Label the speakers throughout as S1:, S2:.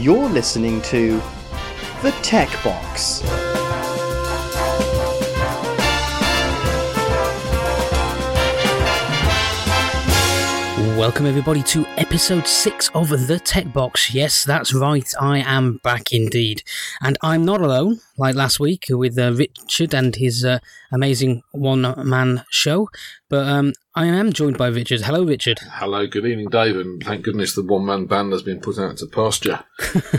S1: You're listening to The Tech Box.
S2: Welcome, everybody, to episode six of The Tech Box. Yes, that's right, I am back indeed. And I'm not alone, like last week with uh, Richard and his uh, amazing one man show, but um, I am joined by Richard. Hello, Richard.
S3: Hello, good evening, Dave, and thank goodness the one man band has been put out to pasture.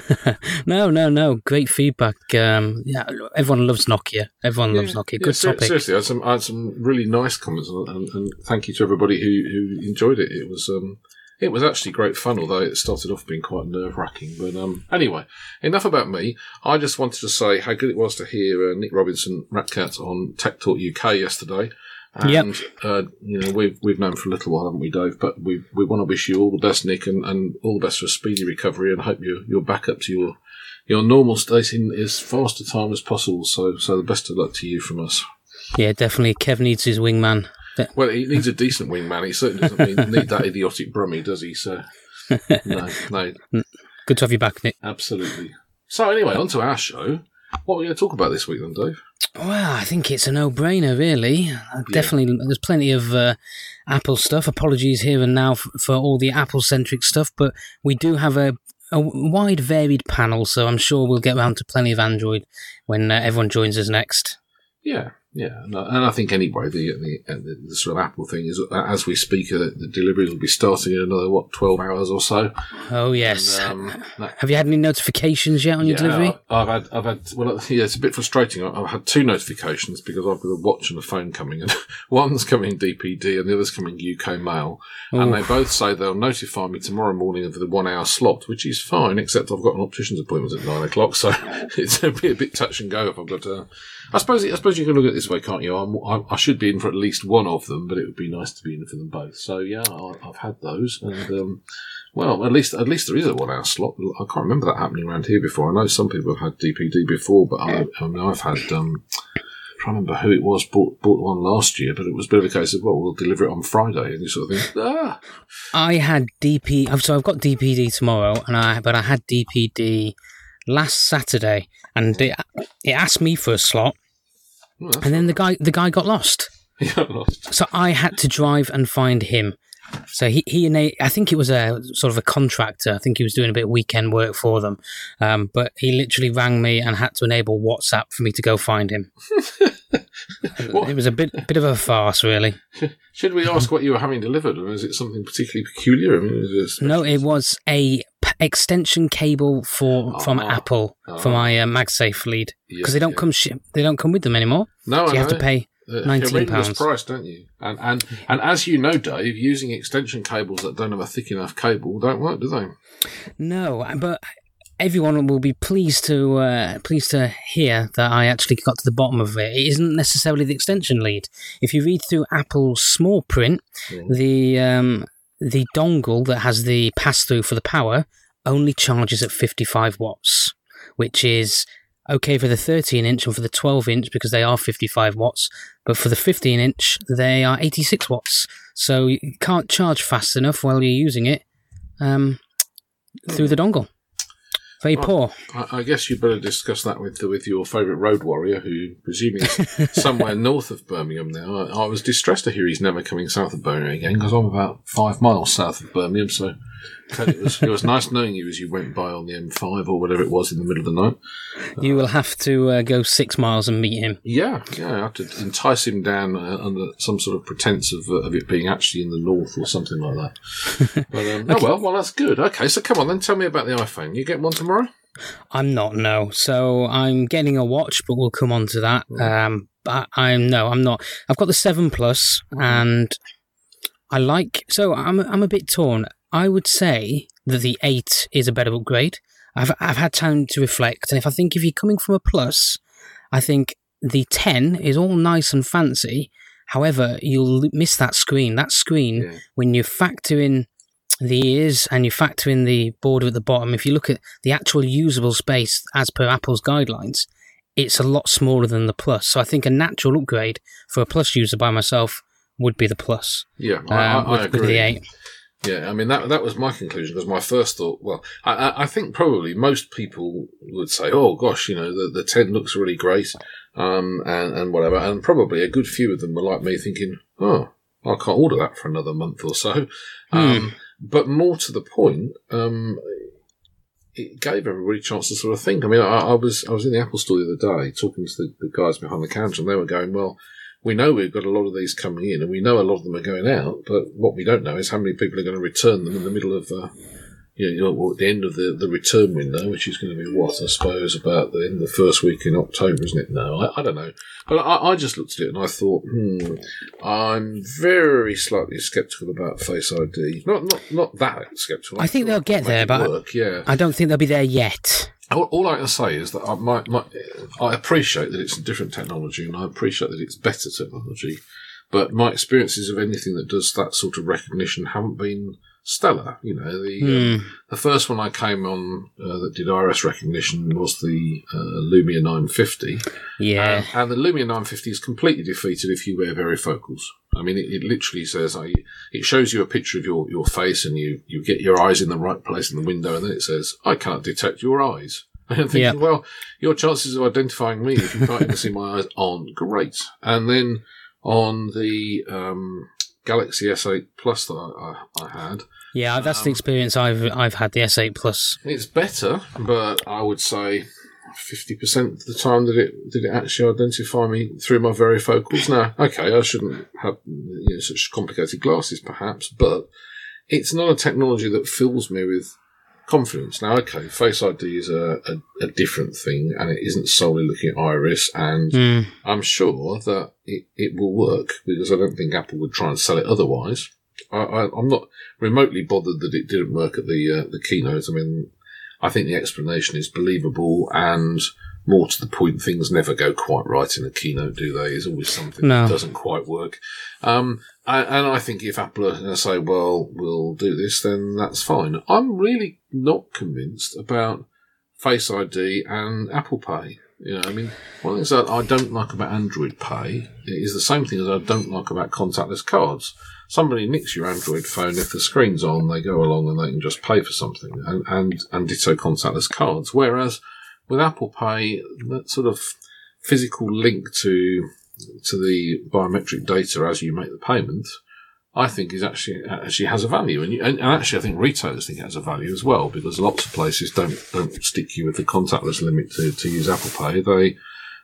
S2: no, no, no. Great feedback. Um, yeah, everyone loves Nokia. Everyone loves Nokia. Good
S3: ser-
S2: topic.
S3: Seriously, I had, some, I had some really nice comments, and, and, and thank you to everybody who, who enjoyed it. It was um, it was actually great fun, although it started off being quite nerve wracking. But um, anyway, enough about me. I just wanted to say how good it was to hear uh, Nick Robinson Ratcat on Tech Talk UK yesterday. And,
S2: Yep.
S3: uh, you know, we've, we've known for a little while, haven't we, Dave? But we, we want to wish you all the best, Nick, and, and all the best for a speedy recovery and hope you're, you're back up to your, your normal state in as fast a time as possible. So, so the best of luck to you from us.
S2: Yeah, definitely. Kev needs his wingman.
S3: Well, he needs a decent wingman. He certainly doesn't need that idiotic brummie, does he? So, no, no,
S2: Good to have you back, Nick.
S3: absolutely. So, anyway, on to our show. What are we going to talk about this week then, Dave?
S2: Well, I think it's a no-brainer, really. Uh, Definitely, there's plenty of uh, Apple stuff. Apologies here and now f- for all the Apple-centric stuff, but we do have a, a wide, varied panel, so I'm sure we'll get around to plenty of Android when uh, everyone joins us next.
S3: Yeah, yeah, and I, think anyway the the, uh, the the sort of Apple thing is uh, as we speak, uh, the delivery will be starting in another what twelve hours or so.
S2: Oh yes.
S3: And, um, that-
S2: have you had any notifications yet on your
S3: yeah,
S2: delivery?
S3: I've had, I've had, well, yeah, it's a bit frustrating. I've had two notifications because I've got a watch and a phone coming, and one's coming DPD and the other's coming UK Mail, and they both say they'll notify me tomorrow morning of the one-hour slot, which is fine, except I've got an optician's appointment at nine o'clock, so it's a bit, a bit touch and go if I've got. Uh, I suppose, I suppose you can look at this way, can't you? I'm, I, should be in for at least one of them, but it would be nice to be in for them both. So yeah, I, I've had those, and um, well, at least at least there is a one-hour slot. I can't remember that happening around here before. I know some people have had DPD before, but I, I mean, I've had. Um, I can't remember who it was bought bought one last year, but it was a bit of a case of well, we'll deliver it on Friday, and you sort of think, ah,
S2: I had DP. So I've got DPD tomorrow, and I but I had DPD last Saturday, and it, it asked me for a slot,
S3: that's
S2: and then the guy the guy got lost.
S3: yeah, lost.
S2: So I had to drive and find him. So he, he ena- I think it was a sort of a contractor. I think he was doing a bit of weekend work for them. Um, but he literally rang me and had to enable WhatsApp for me to go find him. it was a bit bit of a farce, really.
S3: Should we ask what you were having delivered, or is it something particularly peculiar? I mean, it
S2: No, it was a p- extension cable for from
S3: Ah.
S2: Apple for
S3: Ah.
S2: my uh, MagSafe lead
S3: Yeah,
S2: because they don't
S3: yeah.
S2: come shi they don't come with them anymore.
S3: no,
S2: So
S3: I
S2: you have to pay.
S3: Uh,
S2: £19
S3: price, don't you? And and and as you know, Dave, using extension cables that don't have a thick enough cable don't work, do they?
S2: No, but everyone will be pleased to uh, pleased to hear that I actually got to the bottom of it. It isn't necessarily the extension lead. If you read through Apple's small print,
S3: Mm.
S2: the um, the dongle that has the pass through for the power only charges at 55 watts, which is okay for the 13 inch and for the 12 inch because they are 55 watts, but for the 15 inch they are 86 watts. So you can't charge fast enough while you're using it um, through the dongle. Very poor.
S3: I, I guess you better discuss that with with your favourite road warrior, who presuming is somewhere north of Birmingham now. I, I was distressed to hear he's never coming south of Birmingham again because I'm about five miles south of Birmingham. So it was it was nice knowing you as you went by on the M5 or whatever it was in the middle of the night.
S2: You will have to uh, go six miles and meet him.
S3: Yeah, yeah, I had to entice him down uh, under some sort of pretense of, uh, of it being actually in the north or something like that. But um, oh well, well that's good. Okay, so come on then, tell me about the iPhone. You get one tomorrow?
S2: I'm not, no. So I'm getting a watch, but we'll come on to that. Um, but I'm no, I'm not. I've got the seven plus, and I like. So I'm I'm a bit torn. I would say that the eight is a better upgrade. I've I've had time to reflect, and if I think if you're coming from a plus, I think the ten is all nice and fancy. However, you'll miss that screen. That screen
S3: Yeah.
S2: when you factor in the ears and you factor in the border at the bottom, if you look at the actual usable space as per Apple's guidelines, it's a lot smaller than the Plus. So I think a natural upgrade for a Plus user by myself would be the Plus
S3: Yeah,
S2: um,
S3: I, I, I
S2: with,
S3: agree.
S2: with the 8.
S3: Yeah, I mean that that was my conclusion because my first thought. Well, I, I think probably most people would say, "Oh gosh, you know, the, the ten looks really great," um, and and whatever, and probably a good few of them were like me, thinking, "Oh, I can't order that for another month or so."
S2: Hmm.
S3: Um, but more to the point, um, it gave everybody a chance to sort of think. I mean, I, I was I was in the Apple store the other day talking to the, the guys behind the counter, and they were going, "Well." we know we've got a lot of these coming in, and we know a lot of them are going out. But what we don't know is how many people are going to return them in the middle of, uh, you know, at the end of the, the return window, which is going to be what I suppose about the end of the first week in October, isn't it? No, I, I don't know. But I, I, just looked at it and I thought, hmm, I'm very slightly sceptical about Face ID. Not not not that sceptical.
S2: I think they'll get there, but
S3: work, yeah.
S2: I don't think they'll be there yet.
S3: All, all I can say is that I, my, my, I appreciate that it's a different technology and I appreciate that it's better technology, but my experiences of anything that does that sort of recognition haven't been stellar. You know, the um, the first one I came on uh, that did iris recognition was the uh, Lumia 950.
S2: Yeah,
S3: Uh, and the Lumia 950 is completely defeated if you wear varifocals. I mean, it, it literally says uh, it shows you a picture of your, your face, and you, you get your eyes in the right place in the window, and then it says, "I can't detect your eyes." And I'm thinking,
S2: Yeah.
S3: well, your chances of identifying me if you can't even see my eyes aren't great. And then on the um, Galaxy S8 Plus that I, I, I had,
S2: yeah, that's
S3: Um,
S2: the experience I've I've had. The S8 Plus.
S3: it's better, but I would say fifty percent of the time that it did it actually identify me through my varifocals. Now, okay, I shouldn't have you know, such complicated glasses, perhaps, but it's not a technology that fills me with confidence. Now, okay, Face ID is a, a, a different thing, and it isn't solely looking at iris, and
S2: Hmm.
S3: I'm sure that it, it will work because I don't think Apple would try and sell it otherwise. I, I'm not remotely bothered that it didn't work at the uh, the keynote. I mean, I think the explanation is believable and more to the point. Things never go quite right in a keynote, do they? There's always something
S2: No.
S3: that doesn't quite work. Um, and, I think if Apple are going to say, "Well, we'll do this," then that's fine. I'm really not convinced about Face ID and Apple Pay. You know, I mean, one of the things that I don't like about Android Pay is the same thing as I don't like about contactless cards. Somebody nicks your Android phone, if the screen's on, they go along and they can just pay for something, and, and, and ditto contactless cards. Whereas with Apple Pay, that sort of physical link to to the biometric data as you make the payment, I think is actually actually has a value, and, you, and, actually I think retailers think it has a value as well because lots of places don't don't stick you with the contactless limit to, to use Apple Pay. They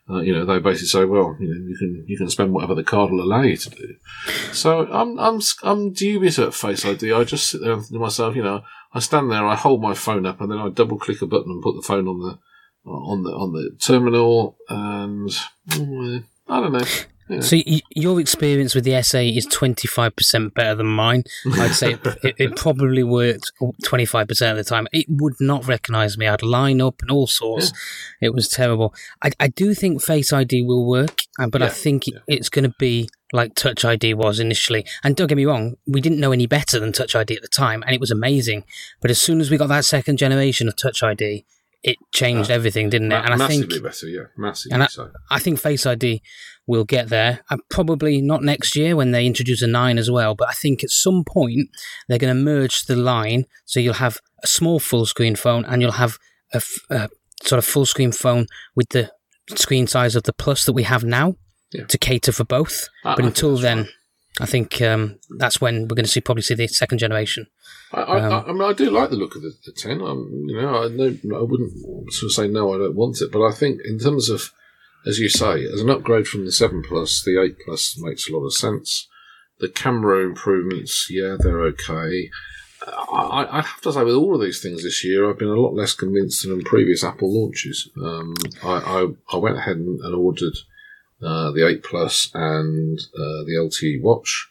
S3: uh, you know, they basically say, well, you know, you can you can spend whatever the card will allow you to do. So I'm I'm I'm dubious at Face ID. I just sit there and think to myself, you know, I stand there, I hold my phone up, and then I double click a button and put the phone on the on the on the terminal, and mm, I don't know. Yeah.
S2: So y- your experience with the S8 is 25% better than mine. I'd say it, it, it probably worked 25% of the time. It would not recognise me. I'd line up and all sorts. It was terrible. I, I do think Face ID will work, uh, but I think it,
S3: yeah.
S2: it's going to be like Touch ID was initially. And don't get me wrong, we didn't know any better than Touch ID at the time, and it was amazing. But as soon as we got that second generation of Touch ID, it changed everything, didn't it?
S3: Ma-
S2: And I think
S3: better, yeah, massively
S2: And I-
S3: so.
S2: I think Face ID will get there. Uh, probably not next year when they introduce a 9 as well, but I think at some point they're going to merge the line so you'll have a small full screen phone and you'll have a, f- a sort of full screen phone with the screen size of the Plus that we have now
S3: Yeah.
S2: to cater for both.
S3: I- I
S2: but
S3: think
S2: until then,
S3: right.
S2: I think um, that's when we're going to see probably see the second generation.
S3: I, I,
S2: Um,
S3: I, mean, I do like the look of the, the ten. Um, you know, I know I wouldn't sort of say no, I don't want it, but I think in terms of, as you say, as an upgrade from the seven plus, the eight plus makes a lot of sense. The camera improvements, yeah, they're okay. I, I- have to say, with all of these things this year, I've been a lot less convinced than in previous Apple launches. Um, I, I, I went ahead and, and ordered uh, the 8 Plus and uh, the LTE watch.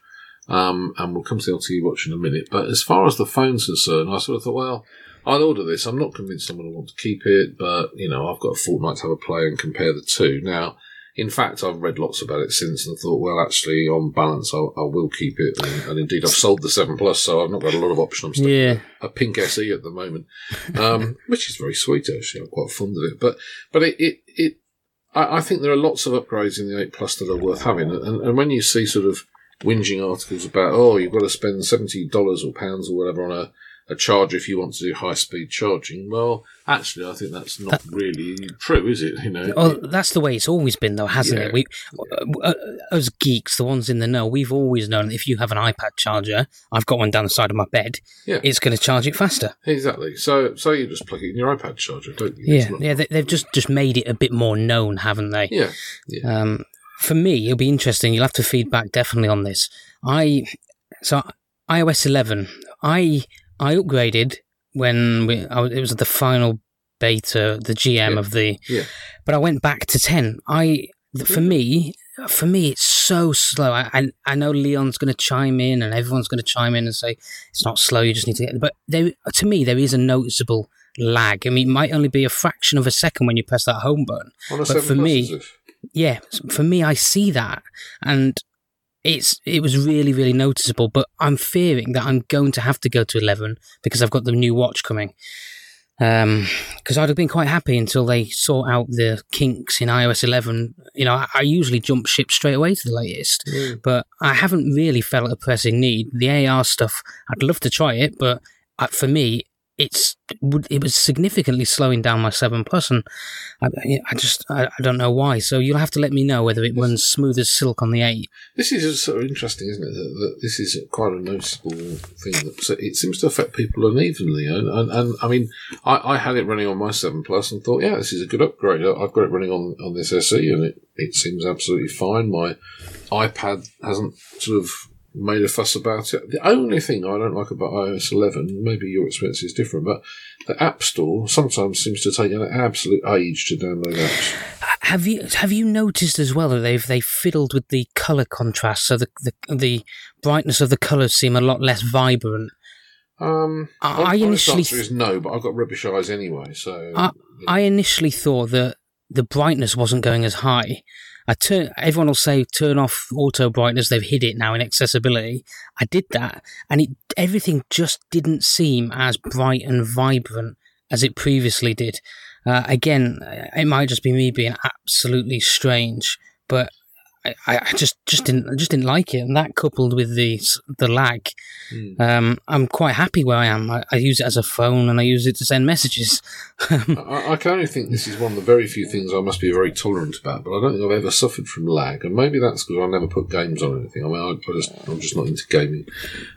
S3: Um, and we'll come to the LTE watch in a minute. But as far as the phone's concerned, I sort of thought, well, I'll order this. I'm not convinced I'm going to want to keep it, but you know, I've got a fortnight to have a play and compare the two. Now, in fact, I've read lots about it since and thought, well, actually, on balance, I, I will keep it. And, and indeed, I've sold the 7 Plus, so I've not got a lot of option. I'm stuck
S2: Yeah.
S3: a pink SE at the moment, um, which is very sweet, actually. I'm quite fond of it. But, but it, it, it I, I think there are lots of upgrades in the 8 Plus that are worth having. And, and when you see sort of whinging articles about, oh, you've got to spend $70 or pounds or whatever on a, a charger if you want to do high speed charging. Well, actually, I think that's not really true, is it? You know,
S2: Well, that's the way it's always been, though, hasn't
S3: Yeah.
S2: it? We, uh, as geeks, the ones in the know, we've always known that if you have an iPad charger, I've got one down the side of my bed,
S3: Yeah.
S2: it's going to charge it faster.
S3: exactly. So, so you just plug it in your iPad charger, don't you?
S2: Yeah, yeah, they, they've just just made it a bit more known, haven't they?
S3: yeah, yeah.
S2: Um, for me, it'll be interesting. You'll have to feedback definitely on this. I so iOS 11. I I upgraded when we, I, it was the final beta, the GM
S3: Yeah.
S2: of the.
S3: Yeah.
S2: But I went back to 10. I for me. For me, it's so slow. I I, I know Leon's going to chime in, and everyone's going to chime in and say it's not slow. You just need to get. But there, to me, there is a noticeable lag. I mean, it might only be a fraction of a second when you press that home button, but for me- yeah for me i see that and it's it was really really noticeable but i'm fearing that i'm going to have to go to 11 because i've got the new watch coming. Um because i'd have been quite happy until they sort out the kinks in ios 11 you know i, I usually jump ship straight away to the latest
S3: Mm.
S2: but i haven't really felt a pressing need. The ar stuff i'd love to try it but uh, for me it's it was significantly slowing down my 7 plus and I, I just I, I don't know why. So you'll have to let me know whether it runs smooth as silk on the eight.
S3: This is sort of interesting, isn't it? That, that this is quite a noticeable thing. That it seems to affect people unevenly, and, and, and I mean, I, I had it running on my Seven Plus and thought, yeah, this is a good upgrade. I've got it running on, on this SE, and it, it seems absolutely fine. My iPad hasn't sort of made a fuss about it. The only thing I don't like about iOS 11, maybe your experience is different, but the App Store sometimes seems to take an absolute age to download apps.
S2: Have you have you noticed as well that they've they fiddled with the color contrast, so the the, the brightness of the colors seem a lot less vibrant.
S3: Um,
S2: I- I initially
S3: answer is no, but I've got rubbish eyes anyway, so
S2: I- I initially thought that the brightness wasn't going as high. I turn. Everyone will say turn off auto brightness. They've hid it now in accessibility. I did that, and it everything just didn't seem as bright and vibrant as it previously did. Uh, again, it might just be me being absolutely strange, but I, I just just didn't just didn't like it, and that coupled with the the lag,
S3: Hmm.
S2: um, I'm quite happy where I am. I, I use it as a phone, and I use it to send messages.
S3: I, I can only think this is one of the very few things I must be very tolerant about, but I don't think I've ever suffered from lag, and maybe that's because I never put games on anything. I mean, I, I just, I'm just not into gaming.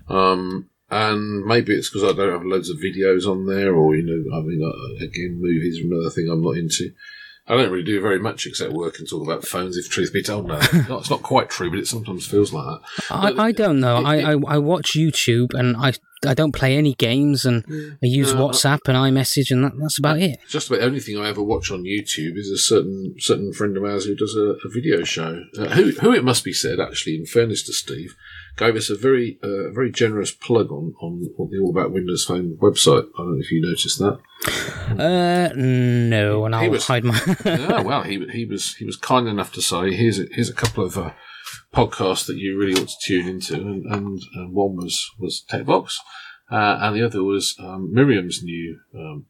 S3: Um, and maybe it's because I don't have loads of videos on there, or, you know, I mean, uh, again, movies are another thing I'm not into. I don't really do very much except work and talk about phones, if truth be told. No, No, it's not quite true, but it sometimes feels like that.
S2: I, I don't know. I, I, I watch YouTube and I I don't play any games and I use
S3: No,
S2: WhatsApp and iMessage and that, that's about it.
S3: Just about the only thing I ever watch on YouTube is a certain certain friend of ours who does a, a video show. Uh, who, who it must be said, actually, in fairness to Steve, gave us a very uh, very generous plug on on the All About Windows Phone website. I don't know if you noticed that.
S2: Uh, no, and I'll
S3: was-
S2: hide my.
S3: oh well, he he was he was kind enough to say here's a, here's a couple of uh, podcasts that you really ought to tune into, and and, and one was was TechVox, uh, and the other was um, Miriam's new. Um,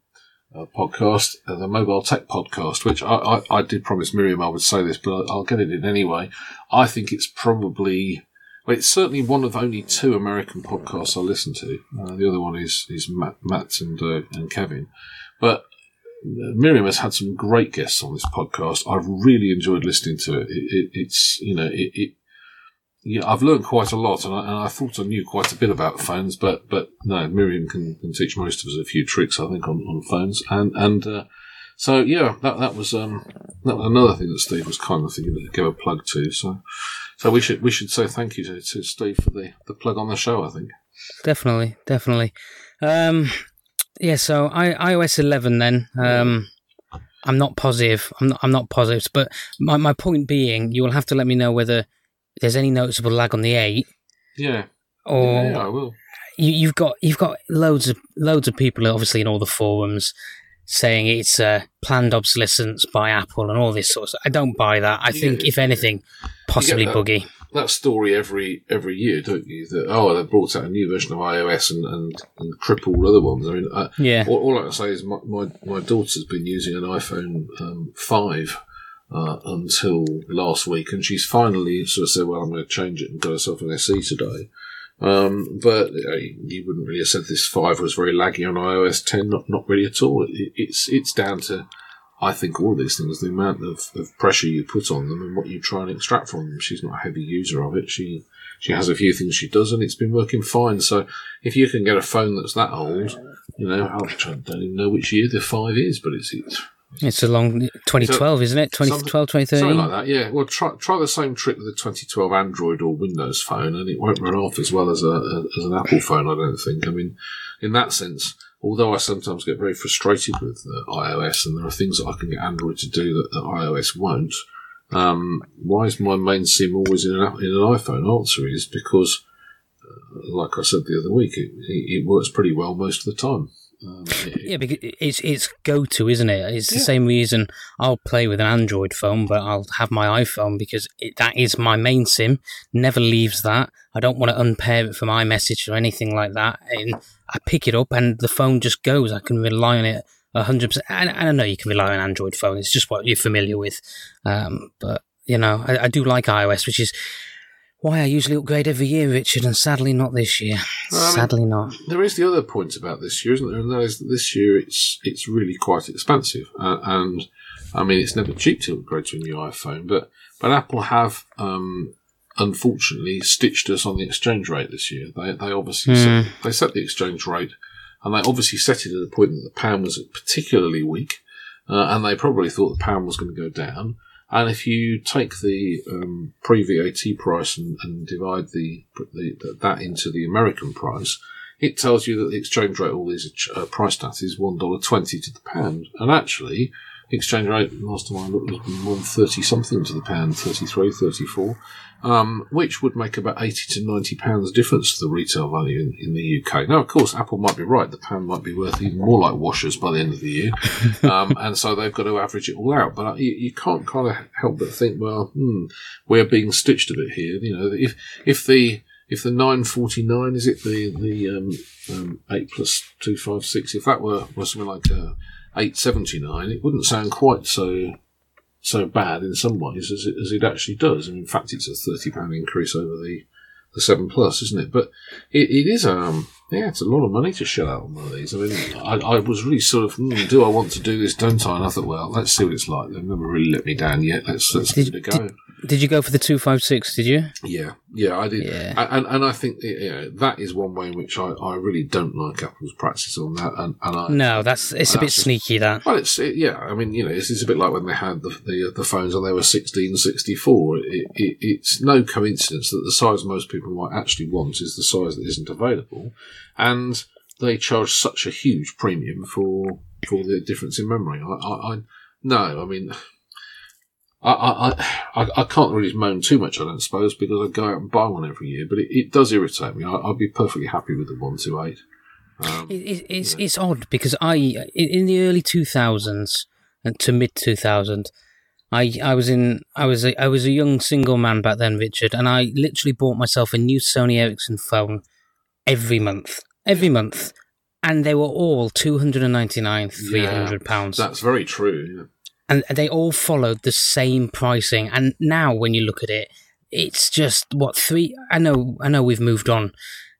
S3: uh, podcast, uh, the Mobile Tech Podcast, which I, I, I did promise Miriam I would say this, but I'll, get it in anyway. I think it's probably, it's certainly one of only two American podcasts I listen to. Uh, the other one is is Matt, Matt and uh, and Kevin, but Miriam has had some great guests on this podcast. I've really enjoyed listening to it. it, it it's you know it, it yeah, I've learned quite a lot, and I, and I thought I knew quite a bit about phones, but but no, Miriam can, can teach most of us a few tricks, I think, on, on phones, and and uh, so yeah, that that was um that was another thing that Steve was kind of thinking to give a plug to. So so we should we should say thank you to, to Steve for the, the plug on the show. I think.
S2: definitely, definitely. Um, yeah. So I, iOS 11 then. Um, I'm not positive. I'm not. I'm not positive. But my my point being, you will have to let me know whether there's any noticeable lag on the eight,
S3: Yeah,
S2: or
S3: yeah, I will.
S2: you, you've got you've got loads of loads of people obviously in all the forums saying it's uh, planned obsolescence by Apple and all this sort of stuff. I don't buy that. I
S3: Yeah,
S2: think if anything, possibly
S3: that.
S2: buggy.
S3: that story every every year, don't you? That oh, they brought out a new version of iOS and and, and crippled other ones. I mean, I,
S2: Yeah.
S3: all, all I can say is my, my, my daughter's been using an iPhone um, five uh, until last week, and she's finally sort of said, "Well, I'm going to change it and got herself an SE today." Um, but you wouldn't really have said this five was very laggy on iOS 10. Not not really at all. It, it's it's down to I think all these things, the amount of, of pressure you put on them and what you try and extract from them. She's not a heavy user of it. She she has a few things she does, and it's been working fine. So if you can get a phone that's that old, you know, I don't even know which year the five is, but it's it's
S2: it's a long 2012, isn't it? 2012, 2013?
S3: Something like that, yeah. Well, try, try the same trick with a 2012 Android or Windows phone, and it won't run off as well as, a, a, as an Apple phone, I don't think. I mean, in that sense, although I sometimes get very frustrated with iOS, and there are things that I can get Android to do that, that iOS won't, um, why is my main SIM always in an, in an iPhone? Answer is because, uh, like I said the other week, it, it, works pretty well most of the time.
S2: Um, yeah, because it's it's go to, isn't it? It's the same reason I'll play with an Android phone, but I'll have my iPhone because it, that is my main SIM. Never leaves that. I don't want to unpair it from iMessage or anything like that. And I pick it up, and the phone just goes. I can rely on it hundred percent. And I know you can rely on Android phone; it's just what you're familiar with. Um, but you know, I, I do like iOS, which is why I usually upgrade every year, Richard, and sadly not this year. Well, sadly mean, not.
S3: There is the other point about this year, isn't there? And that is that this year it's it's really quite expensive, uh, and I mean it's never cheap to upgrade to a new iPhone, but but Apple have um, unfortunately stitched us on the exchange rate this year. They they obviously mm. set, they set the exchange rate, and they obviously set it at a point that the pound was particularly weak, uh, and they probably thought the pound was going to go down. And if you take the um, pre VAT price and, and divide the, the, that into the American price, it tells you that the exchange rate all these uh, priced at is one dollar twenty to the pound. And actually, the exchange rate last time I looked was one thirty something to the pound, 33, 34 um, which would make about 80 to 90 pounds difference to the retail value in, in, the UK. Now, of course, Apple might be right. The pound might be worth even more like washers by the end of the year. Um, and so they've got to average it all out. But you, you can't kind of help but think, well, hmm, we're being stitched a bit here. You know, if, if the, if the 949, is it the, the, um, um, 8 plus 256, if that were, was something like, uh, 879, it wouldn't sound quite so so bad in some ways as it, as it actually does. And in fact, it's a thirty pound increase over the the seven plus, isn't it? But it, it is um yeah, it's a lot of money to shell out on one of these. I mean, I, I was really sort of, mm, do I want to do this? Don't I? And I thought, well, let's see what it's like. They've never really let me down yet. Let's let's did, give it a go.
S2: Did, did you go for the two five six? Did you?
S3: Yeah, yeah, I did. Yeah. And and I think you know, that is one way in which I, I really don't like Apple's practice on that. And, and I,
S2: no, that's it's a bit just, sneaky. That
S3: well, it's it, yeah. I mean, you know, it's, it's, a bit like when they had the the, uh, the phones and they were sixteen sixty four. It, it, it's no coincidence that the size most people might actually want is the size that isn't available, and they charge such a huge premium for for the difference in memory. I, I, I no, I mean I, I, I, I can't really moan too much, I don't suppose, because I go out and buy one every year, but it, it does irritate me. I, would be perfectly happy with the 128.
S2: Um, it, it's, it's odd because I, in the early 2000s and to mid 2000, I, I was in I was a, I was a young single man back then, Richard, and I literally bought myself a new Sony Ericsson phone every month, every month, and they were all two hundred and ninety nine, three hundred pounds.
S3: Yeah, that's very true
S2: and they all followed the same pricing. And now, when you look at it, it's just what three. I know, I know, we've moved on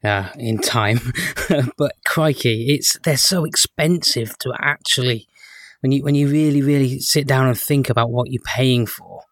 S2: uh, in time, but crikey, it's they're so expensive to actually when you when you really really sit down and think about what you're paying for.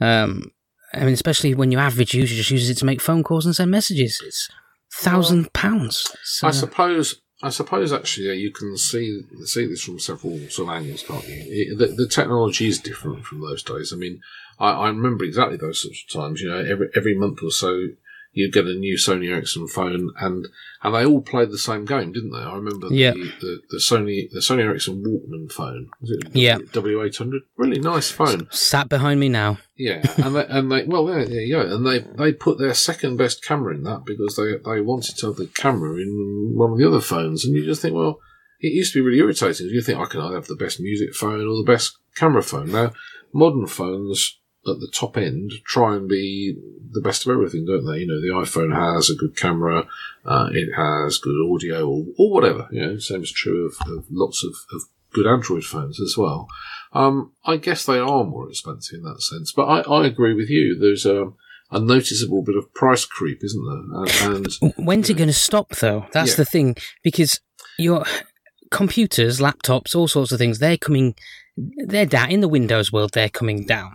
S2: Um, I mean, especially when your average user just uses it to make phone calls and send messages, it's thousand pounds.
S3: So. I suppose I suppose actually yeah, you can see see this from several sort of angles, can't you? It, the, the, technology is different from those days. I mean, I, I, remember exactly those sorts of times. You know, every every month or so, you'd get a new Sony Ericsson phone, and and they all played the same game, didn't they? I remember the, the, the, Sony the Sony Ericsson Walkman phone.
S2: Yeah.
S3: W eight hundred? Really nice phone.
S2: S- sat behind me now.
S3: Yeah, and they, and they well there, there you go, and they they put their second best camera in that because they they wanted to have the camera in one of the other phones, and you just think, well, it used to be really irritating. You think I can either have the best music phone or the best camera phone. Now modern phones at the top end try and be the best of everything, don't they? You know, the iPhone has a good camera, uh, it has good audio, or, or whatever. You know, same is true of, of lots of, of, good Android phones as well. Um, I guess they are more expensive in that sense, but I, I agree with you. There's a, a noticeable bit of price creep, isn't there? And, and
S2: when's it going to stop, though? That's yeah. the thing, because your computers, laptops, all sorts of things, they're coming, they're down in the Windows world. They're coming down.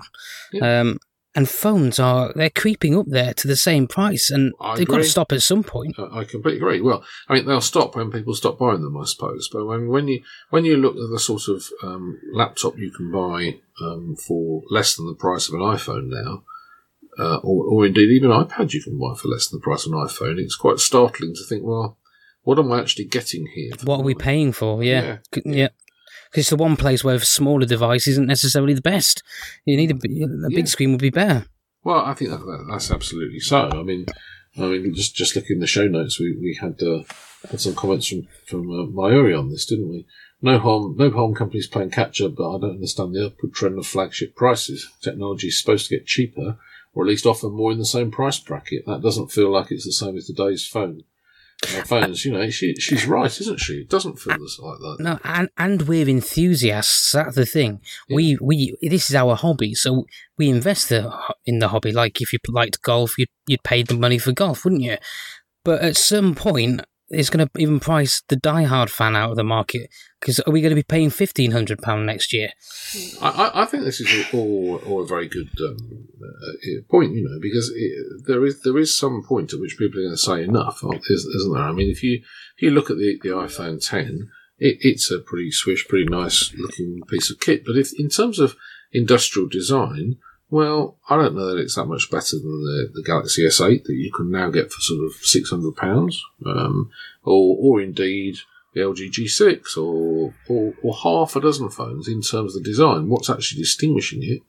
S2: Um, and phones are they're creeping up there to the same price, and I they've agree. got to stop at some point.
S3: I completely agree. Well, I mean they'll stop when people stop buying them, I suppose. But when when you when you look at the sort of um, laptop you can buy um, for less than the price of an iPhone now, uh, or, or indeed even iPad you can buy for less than the price of an iPhone, it's quite startling to think, well, what am I actually getting here?
S2: What are we paying for? Yeah, yeah. yeah it's the one place where a smaller device isn't necessarily the best. You need a, a big yeah. screen would be better.
S3: Well, I think that, that, that's absolutely so. I mean, I mean, just just looking in the show notes, we we had uh, had some comments from from uh, Mayuri on this, didn't we? No harm, no harm companies playing catch up, but I don't understand the upward trend of flagship prices. Technology is supposed to get cheaper, or at least offer more in the same price bracket. That doesn't feel like it's the same as today's phone phones, you know, she, she's right, isn't she? It doesn't feel like that.
S2: No, and and we're enthusiasts. That's the thing. Yeah. We we this is our hobby, so we invest the, in the hobby. Like if you liked golf, you'd you'd pay the money for golf, wouldn't you? But at some point, it's going to even price the die-hard fan out of the market because are we going to be paying fifteen hundred pound next year?
S3: I, I, think this is all, all a very good um, uh, point, you know, because it, there is there is some point at which people are going to say enough, isn't there? I mean, if you if you look at the, the iPhone ten, it, it's a pretty swish, pretty nice looking piece of kit, but if in terms of industrial design, well, I don't know that it's that much better than the, the Galaxy S8 that you can now get for sort of six hundred pounds, um, or or indeed the LG G6 or, or or half a dozen phones in terms of the design. What's actually distinguishing it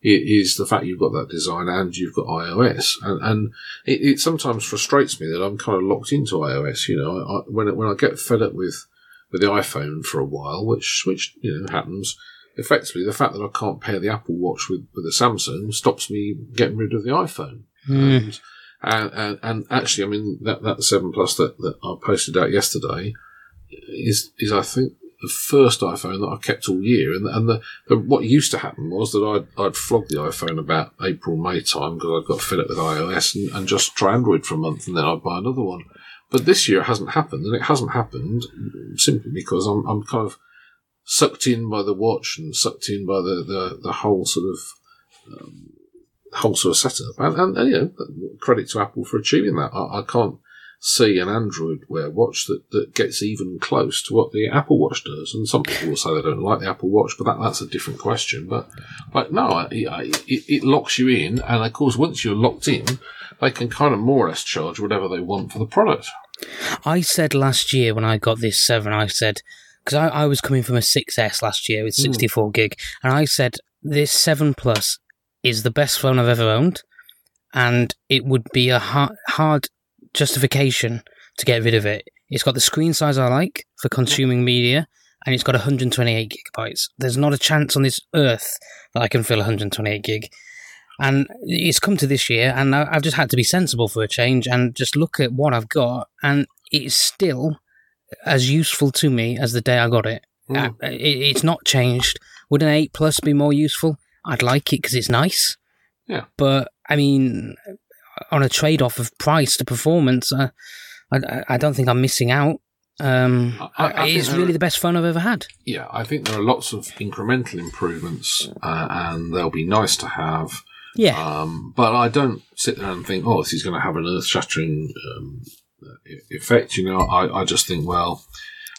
S3: is the fact you've got that design and you've got iOS, and, and it, it, sometimes frustrates me that I'm kind of locked into iOS. You know, I, when when I get fed up with with the iPhone for a while, which which you know happens effectively the fact that I can't pair the Apple Watch with, with a Samsung stops me getting rid of the iPhone. Mm. And, and, and actually, I mean that that seven plus that, that I posted out yesterday is is I think the first iPhone that I kept all year. And, and the, the, what used to happen was that I'd, I'd flog the iPhone about April, May time because I'd got fed up with iOS and, and just try Android for a month and then I'd buy another one. But this year it hasn't happened, and it hasn't happened simply because I'm, I'm kind of sucked in by the watch and sucked in by the, the, the whole sort of um, whole sort of setup. And, and, you know, credit to Apple for achieving that. I, I, can't see an Android Wear watch that, that gets even close to what the Apple Watch does. And some people will say they don't like the Apple Watch, but that, that's a different question. But, but no, it, it locks you in. And of course, once you're locked in, they can kind of more or less charge whatever they want for the product.
S2: I said last year when I got this 7, I said, because I, I, was coming from a 6S last year with hmm. 64 mm. gig, and I said this 7 Plus is the best phone I've ever owned, and it would be a hard, hard justification to get rid of it. It's got the screen size I like for consuming media, and it's got 128 gigabytes. There's not a chance on this earth that I can fill 128 gig. And it's come to this year, and I've just had to be sensible for a change and just look at what I've got, and it's still as useful to me as the day I got it. Uh, it it's not changed. Would an 8 Plus be more useful? I'd like it because it's nice.
S3: Yeah.
S2: But, I mean, on a trade off of price to performance, uh, I, I don't think I'm missing out. Um, I, I it's really are, the best phone I've ever had.
S3: Yeah, I think there are lots of incremental improvements, uh, and they'll be nice to have.
S2: Yeah.
S3: Um, but I don't sit there and think, oh, this is going to have an earth shattering um, effect. You know, I, I just think, well,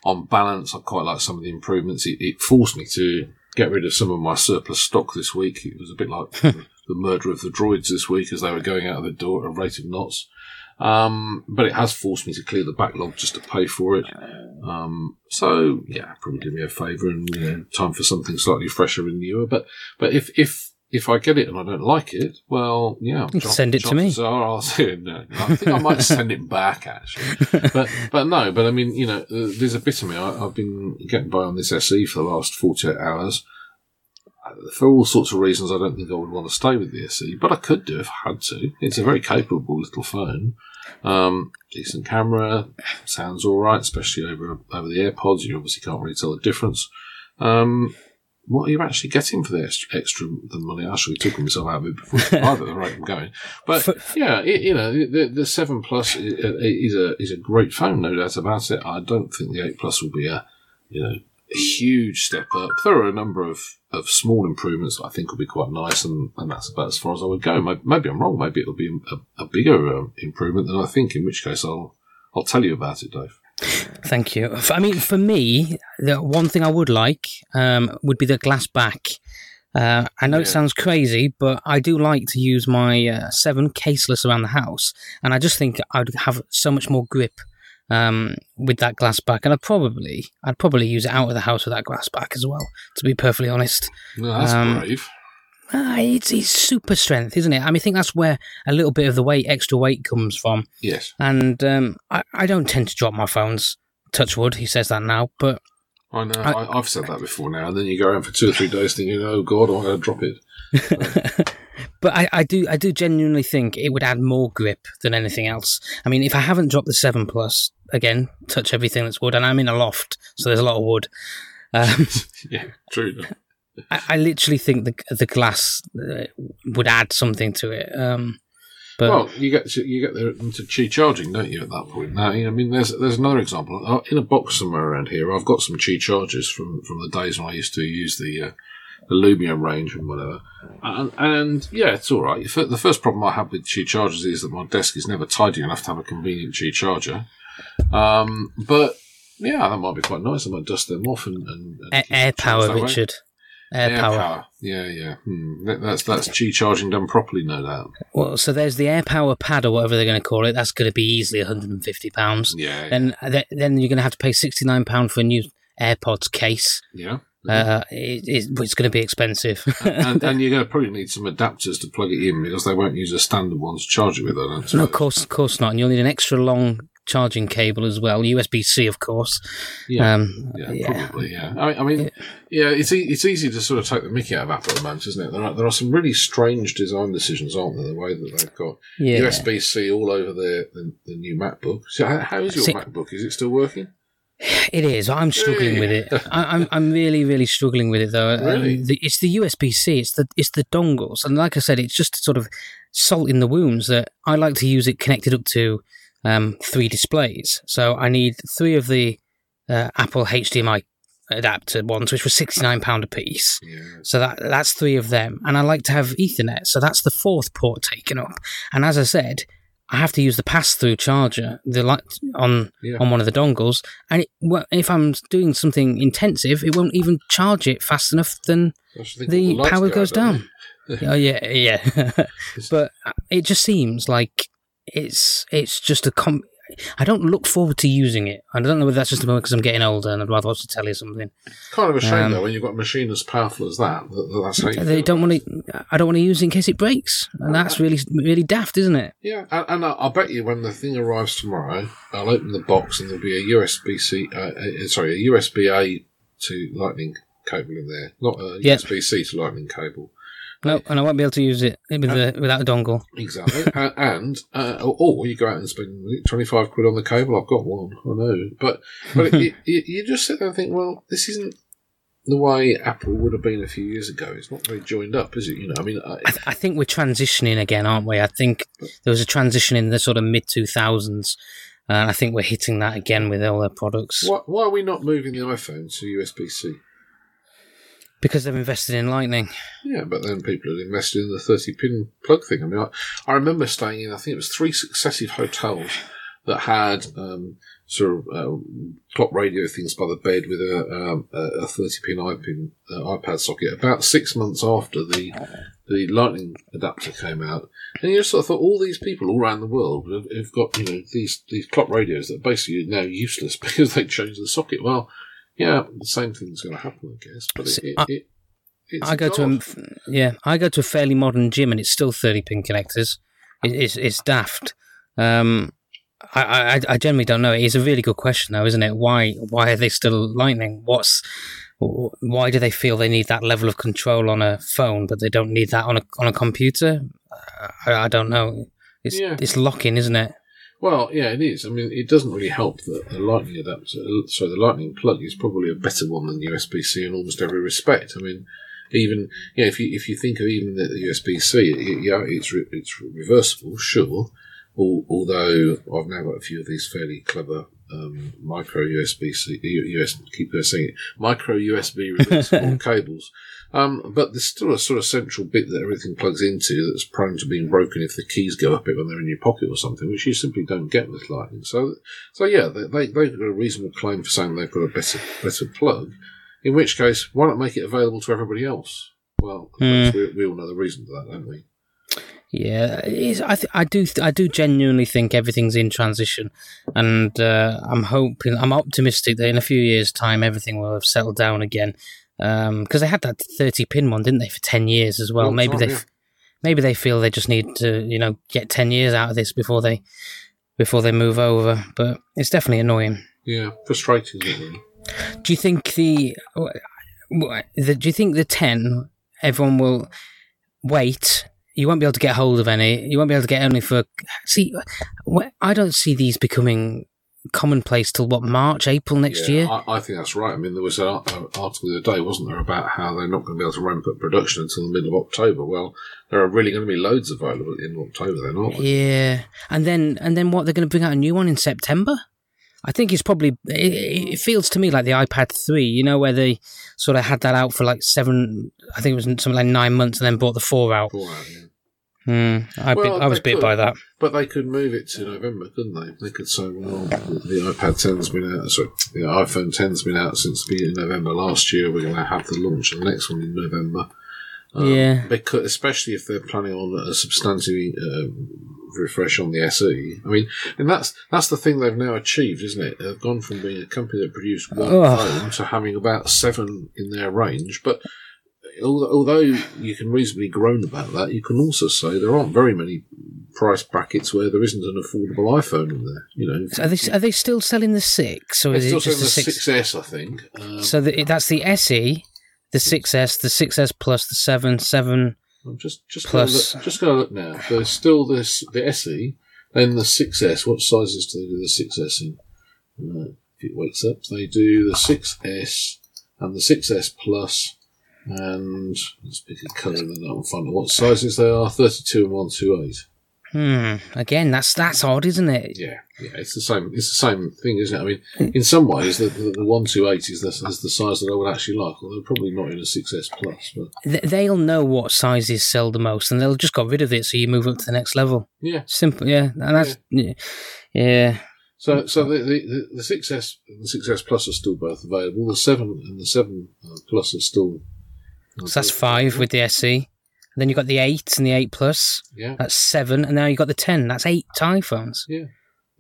S3: on balance, I quite like some of the improvements. It, it, forced me to get rid of some of my surplus stock this week. It was a bit like the, the, murder of the droids this week as they were going out of the door at a rate of knots. Um, but it has forced me to clear the backlog just to pay for it. Um, so yeah, probably do me a favour and you know, time for something slightly fresher and newer. But but if if if I get it and I don't like it, well, yeah,
S2: send it to me.
S3: I'll. I think I might send it back actually, but but no. But I mean, you know, uh, there's a bit of me. I, have been getting by on this SE for the last 48 hours. Uh, for all sorts of reasons, I don't think I would want to stay with the SE, but I could do if I had to. It's a very capable little phone. Um, decent camera, sounds all right, especially over over the AirPods. You obviously can't really tell the difference. Um, what are you actually getting for the extra, extra the money? I should be talking myself out of it before either the rate I'm going. But yeah, it, you know, the, the seven plus is a is a great phone, no doubt about it. I don't think the eight plus will be a you know a huge step up. There are a number of, of small improvements that I think will be quite nice, and, and that's about as far as I would go. Maybe, maybe I'm wrong. Maybe it'll be a, a bigger um, improvement than I think. In which case, I'll I'll tell you about it, Dave.
S2: Thank you. I mean, for me, the one thing I would like um, would be the glass back. Uh, I know yeah. it sounds crazy, but I do like to use my uh, seven caseless around the house, and I just think I'd have so much more grip um, with that glass back, and I'd probably I'd probably use it out of the house with that glass back as well. To be perfectly honest,
S3: no, that's um, brave.
S2: Uh, it's, it's super strength, isn't it? I mean, I think that's where a little bit of the weight, extra weight, comes from.
S3: Yes.
S2: And um, I, I don't tend to drop my phones. Touch wood, he says that now, but
S3: I know I, have said that before now. And then you go around for two or three days thinking, "Oh God, I'm going to drop
S2: it." but I, I, do, I do genuinely think it would add more grip than anything else. I mean, if I haven't dropped the seven plus again, touch everything that's wood, and I'm in a loft, so there's a lot of wood. Um,
S3: yeah, true.
S2: I, I, literally think the the glass uh, would add something to it. Um, but
S3: well, you get to, you get there into Qi charging, don't you? At that point, now I mean, there's there's another example uh, in a box somewhere around here. I've got some Qi chargers from from the days when I used to use the uh, the Lumia range and whatever. And, and, yeah, it's all right. The first problem I have with Qi chargers is that my desk is never tidy enough to have a convenient Qi charger. Um, but yeah, that might be quite nice. I might dust them off and, and,
S2: and AirPower, Richard.
S3: Air, AirPower. power. Yeah, yeah. Hmm. That's that's Qi charging done properly, no doubt.
S2: Well, so there's the AirPower pad or whatever they're going to call it. That's going to be easily 150 pounds.
S3: Yeah.
S2: Then then you're going to have to pay 69 pound for a new AirPods case.
S3: Yeah.
S2: Uh, it, it's going to be expensive,
S3: and, and, you're going to probably need some adapters to plug it in because they won't use a standard one to charge it with. I
S2: no, of course, of course not. And you'll need an extra long charging cable as well, USB C, of course.
S3: Yeah, um, yeah, yeah, probably. Yeah, I, I mean, yeah, it's e- it's easy to sort of take the Mickey out of Apple at the moment, isn't it? There are there are some really strange design decisions, aren't there? The way that they've got yeah. USB C all over the, the, the new MacBook. So, how, how is your See, MacBook? Is it still working?
S2: It is. I'm struggling with it. I, am I'm, I'm really really struggling with it though.
S3: Um, really?
S2: Um, the, it's the USB C. It's the it's the dongles, and like I said, it's just sort of salt in the wounds that I like to use it connected up to um, three displays. So I need three of the uh, Apple HDMI adapter ones, which were sixty nine pound a piece. Yeah. So that that's three of them, and I like to have Ethernet. So that's the fourth port taken up. And as I said, I have to use the pass-through charger, the light on yeah. on one of the dongles, and it, well, if I'm doing something intensive, it won't even charge it fast enough. Then the, the power goes down. oh yeah, yeah. but it just seems like it's it's just a com- I don't look forward to using it. I don't know whether that's just because I'm getting older and I'd rather watch the telly or something.
S3: It's kind of a shame um, though when you've got a machine as powerful as that. that that's how
S2: they don't want to. I don't want to use it in case it breaks, and that's really really daft, isn't it?
S3: Yeah, and, and I'll bet you when the thing arrives tomorrow, I'll open the box and there'll be a USB C, uh, uh, sorry, a USB A to Lightning cable in there, not a. USB C to Lightning cable.
S2: No, and I won't be able to use it with the, without a dongle.
S3: Exactly. and, uh, or you go out and spend 25 quid on the cable. I've got one. I know. But, but it, it, you just sit there and think, well, this isn't the way Apple would have been a few years ago. It's not very joined up, is it? You know, I mean, I,
S2: I, th- I think we're transitioning again, aren't we? I think there was a transition in the sort of mid 2000s. And I think we're hitting that again with all their products.
S3: Why, why are we not moving the iPhone to USB C?
S2: Because they've invested in Lightning.
S3: Yeah, but then people have invested in the 30 pin plug thing. I mean, I, I remember staying in, I think it was three successive hotels that had um, sort of uh, clock radio things by the bed with a, um, a 30 pin iPin, uh, iPad socket about six months after the the Lightning adapter came out. And you sort of thought all these people all around the world have, have got you know these these clock radios that are basically now useless because they changed the socket. Well, yeah, the same thing's going to happen, I guess. But it, it, it, I
S2: go to a, yeah, I go to a fairly modern gym and it's still thirty pin connectors. it's it's daft. Um, I, I I generally don't know. It's a really good question though, isn't it? Why why are they still lightning? What's why do they feel they need that level of control on a phone, but they don't need that on a on a computer? I, I don't know. It's yeah. it's locking, isn't it?
S3: Well, yeah, it is. I mean, it doesn't really help that the Lightning adapter, so the Lightning plug is probably a better one than USB C in almost every respect. I mean, even yeah, if you if you think of even the, the USB C, it, yeah, it's re, it's reversible, sure. although I've now got a few of these fairly clever um, micro USB C, US, keep saying it, micro USB reversible cables. Um, but there's still a sort of central bit that everything plugs into that's prone to being broken if the keys go up it when they're in your pocket or something, which you simply don't get with Lightning. So, so yeah, they, they, they've got a reasonable claim for saying they've got a better, better plug. In which case, why not make it available to everybody else? Well, mm. we, we all know the reason for that, don't we?
S2: Yeah, I th- I do th- I do genuinely think everything's in transition, and uh, I'm hoping I'm optimistic that in a few years' time everything will have settled down again. Because um, they had that 30 pin one, didn't they, for 10 years as well? Long maybe time, they yeah. maybe they feel they just need to you know get 10 years out of this before they before they move over. But it's definitely annoying.
S3: Yeah, frustrating.
S2: Do you think the, the do you think the 10 everyone will wait you won't be able to get hold of any. You won't be able to get only for. See, I don't see these becoming commonplace till what March, April next
S3: yeah,
S2: year.
S3: I, I, think that's right. I mean, there was an article the other day, wasn't there, about how they're not going to be able to ramp up production until the middle of October. Well, there are really going to be loads available at the end of October, then, aren't
S2: there? Yeah, and then and then what? They're going to bring out a new one in September. I think it's probably. It, it, feels to me like the iPad three. You know, where they sort of had that out for like seven. I think it was something like nine months, and then brought the four out. Four out yeah. Mm, I, well, I was bit could, by that.
S3: But they could move it to November, couldn't they? They could say, well, the iPad 10's been out, sorry, the iPhone 10's been out since the beginning of November last year. We're going to have the launch of the next one in November.
S2: Um, yeah.
S3: Because, especially if they're planning on a substantive uh, refresh on the SE. I mean, and that's that's the thing they've now achieved, isn't it? They've gone from being a company that produced one oh. phone to having about seven in their range. But although you can reasonably groan about that, you can also say there aren't very many price brackets where there isn't an affordable iPhone in there. You know,
S2: are they are they still selling the six
S3: or is it just the six S? I think.
S2: Um, so the, that's the SE, the six S, the six S Plus, the seven, seven.
S3: I'm just just plus. Gonna look, just going to look now. There's still this the SE, then the 6S. What sizes do they do the 6S in? Uh, if it wakes up, they do the 6S and the 6S Plus and let's pick a colour and then I'll find out what sizes they are 32 and 128.
S2: Hmm. Again, that's that's odd, isn't it?
S3: Yeah, yeah. It's the same. It's the same thing, isn't it? I mean, in some ways, the the, the one two eight is the, is the size that I would actually like. Although probably not in a six S plus. But
S2: they'll know what sizes sell the most, and they'll just got rid of it, so you move up to the next level.
S3: Yeah,
S2: simple. Yeah, and that's yeah. yeah.
S3: So, so the the the six S and the six S plus are still both available. The seven and the seven uh, plus are still
S2: so that's five with the SE. And then you've got the 8 and the 8 Plus.
S3: Yeah.
S2: That's seven. And now you've got the 10. That's eight iPhones.
S3: Yeah.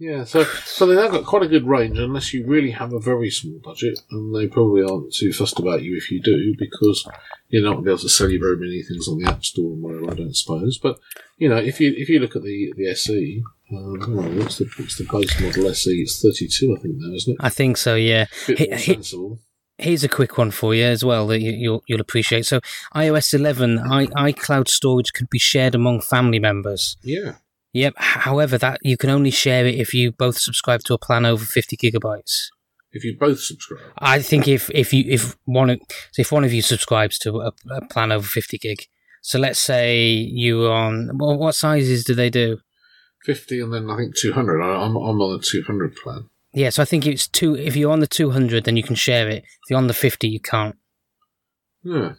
S3: Yeah, so so they have got quite a good range unless you really have a very small budget, and they probably aren't too fussed about you if you do, because you're not going to be able to sell you very many things on the App Store and whatever. I don't suppose, but you know, if you if you look at the the SE, um, what's the what's the base model SE? It's 32, I think now, isn't it?
S2: I think so. Yeah,
S3: bit more sensible.
S2: Here's a quick one for you as well that you, will you'll, you'll appreciate. So, iOS 11, I, iCloud storage could be shared among family members.
S3: Yeah.
S2: Yep. However, that you can only share it if you both subscribe to a plan over 50 gigabytes.
S3: If you both subscribe,
S2: I think if if you if one of so if one of you subscribes to a, a plan over 50 gig, so let's say you on well, what sizes do they do?
S3: 50 and then I think 200. I, I'm I'm on the 200 plan.
S2: Yeah, so I think it's two. If you're on the 200, then you can share it. If you're on the 50, you can't.
S3: Yeah.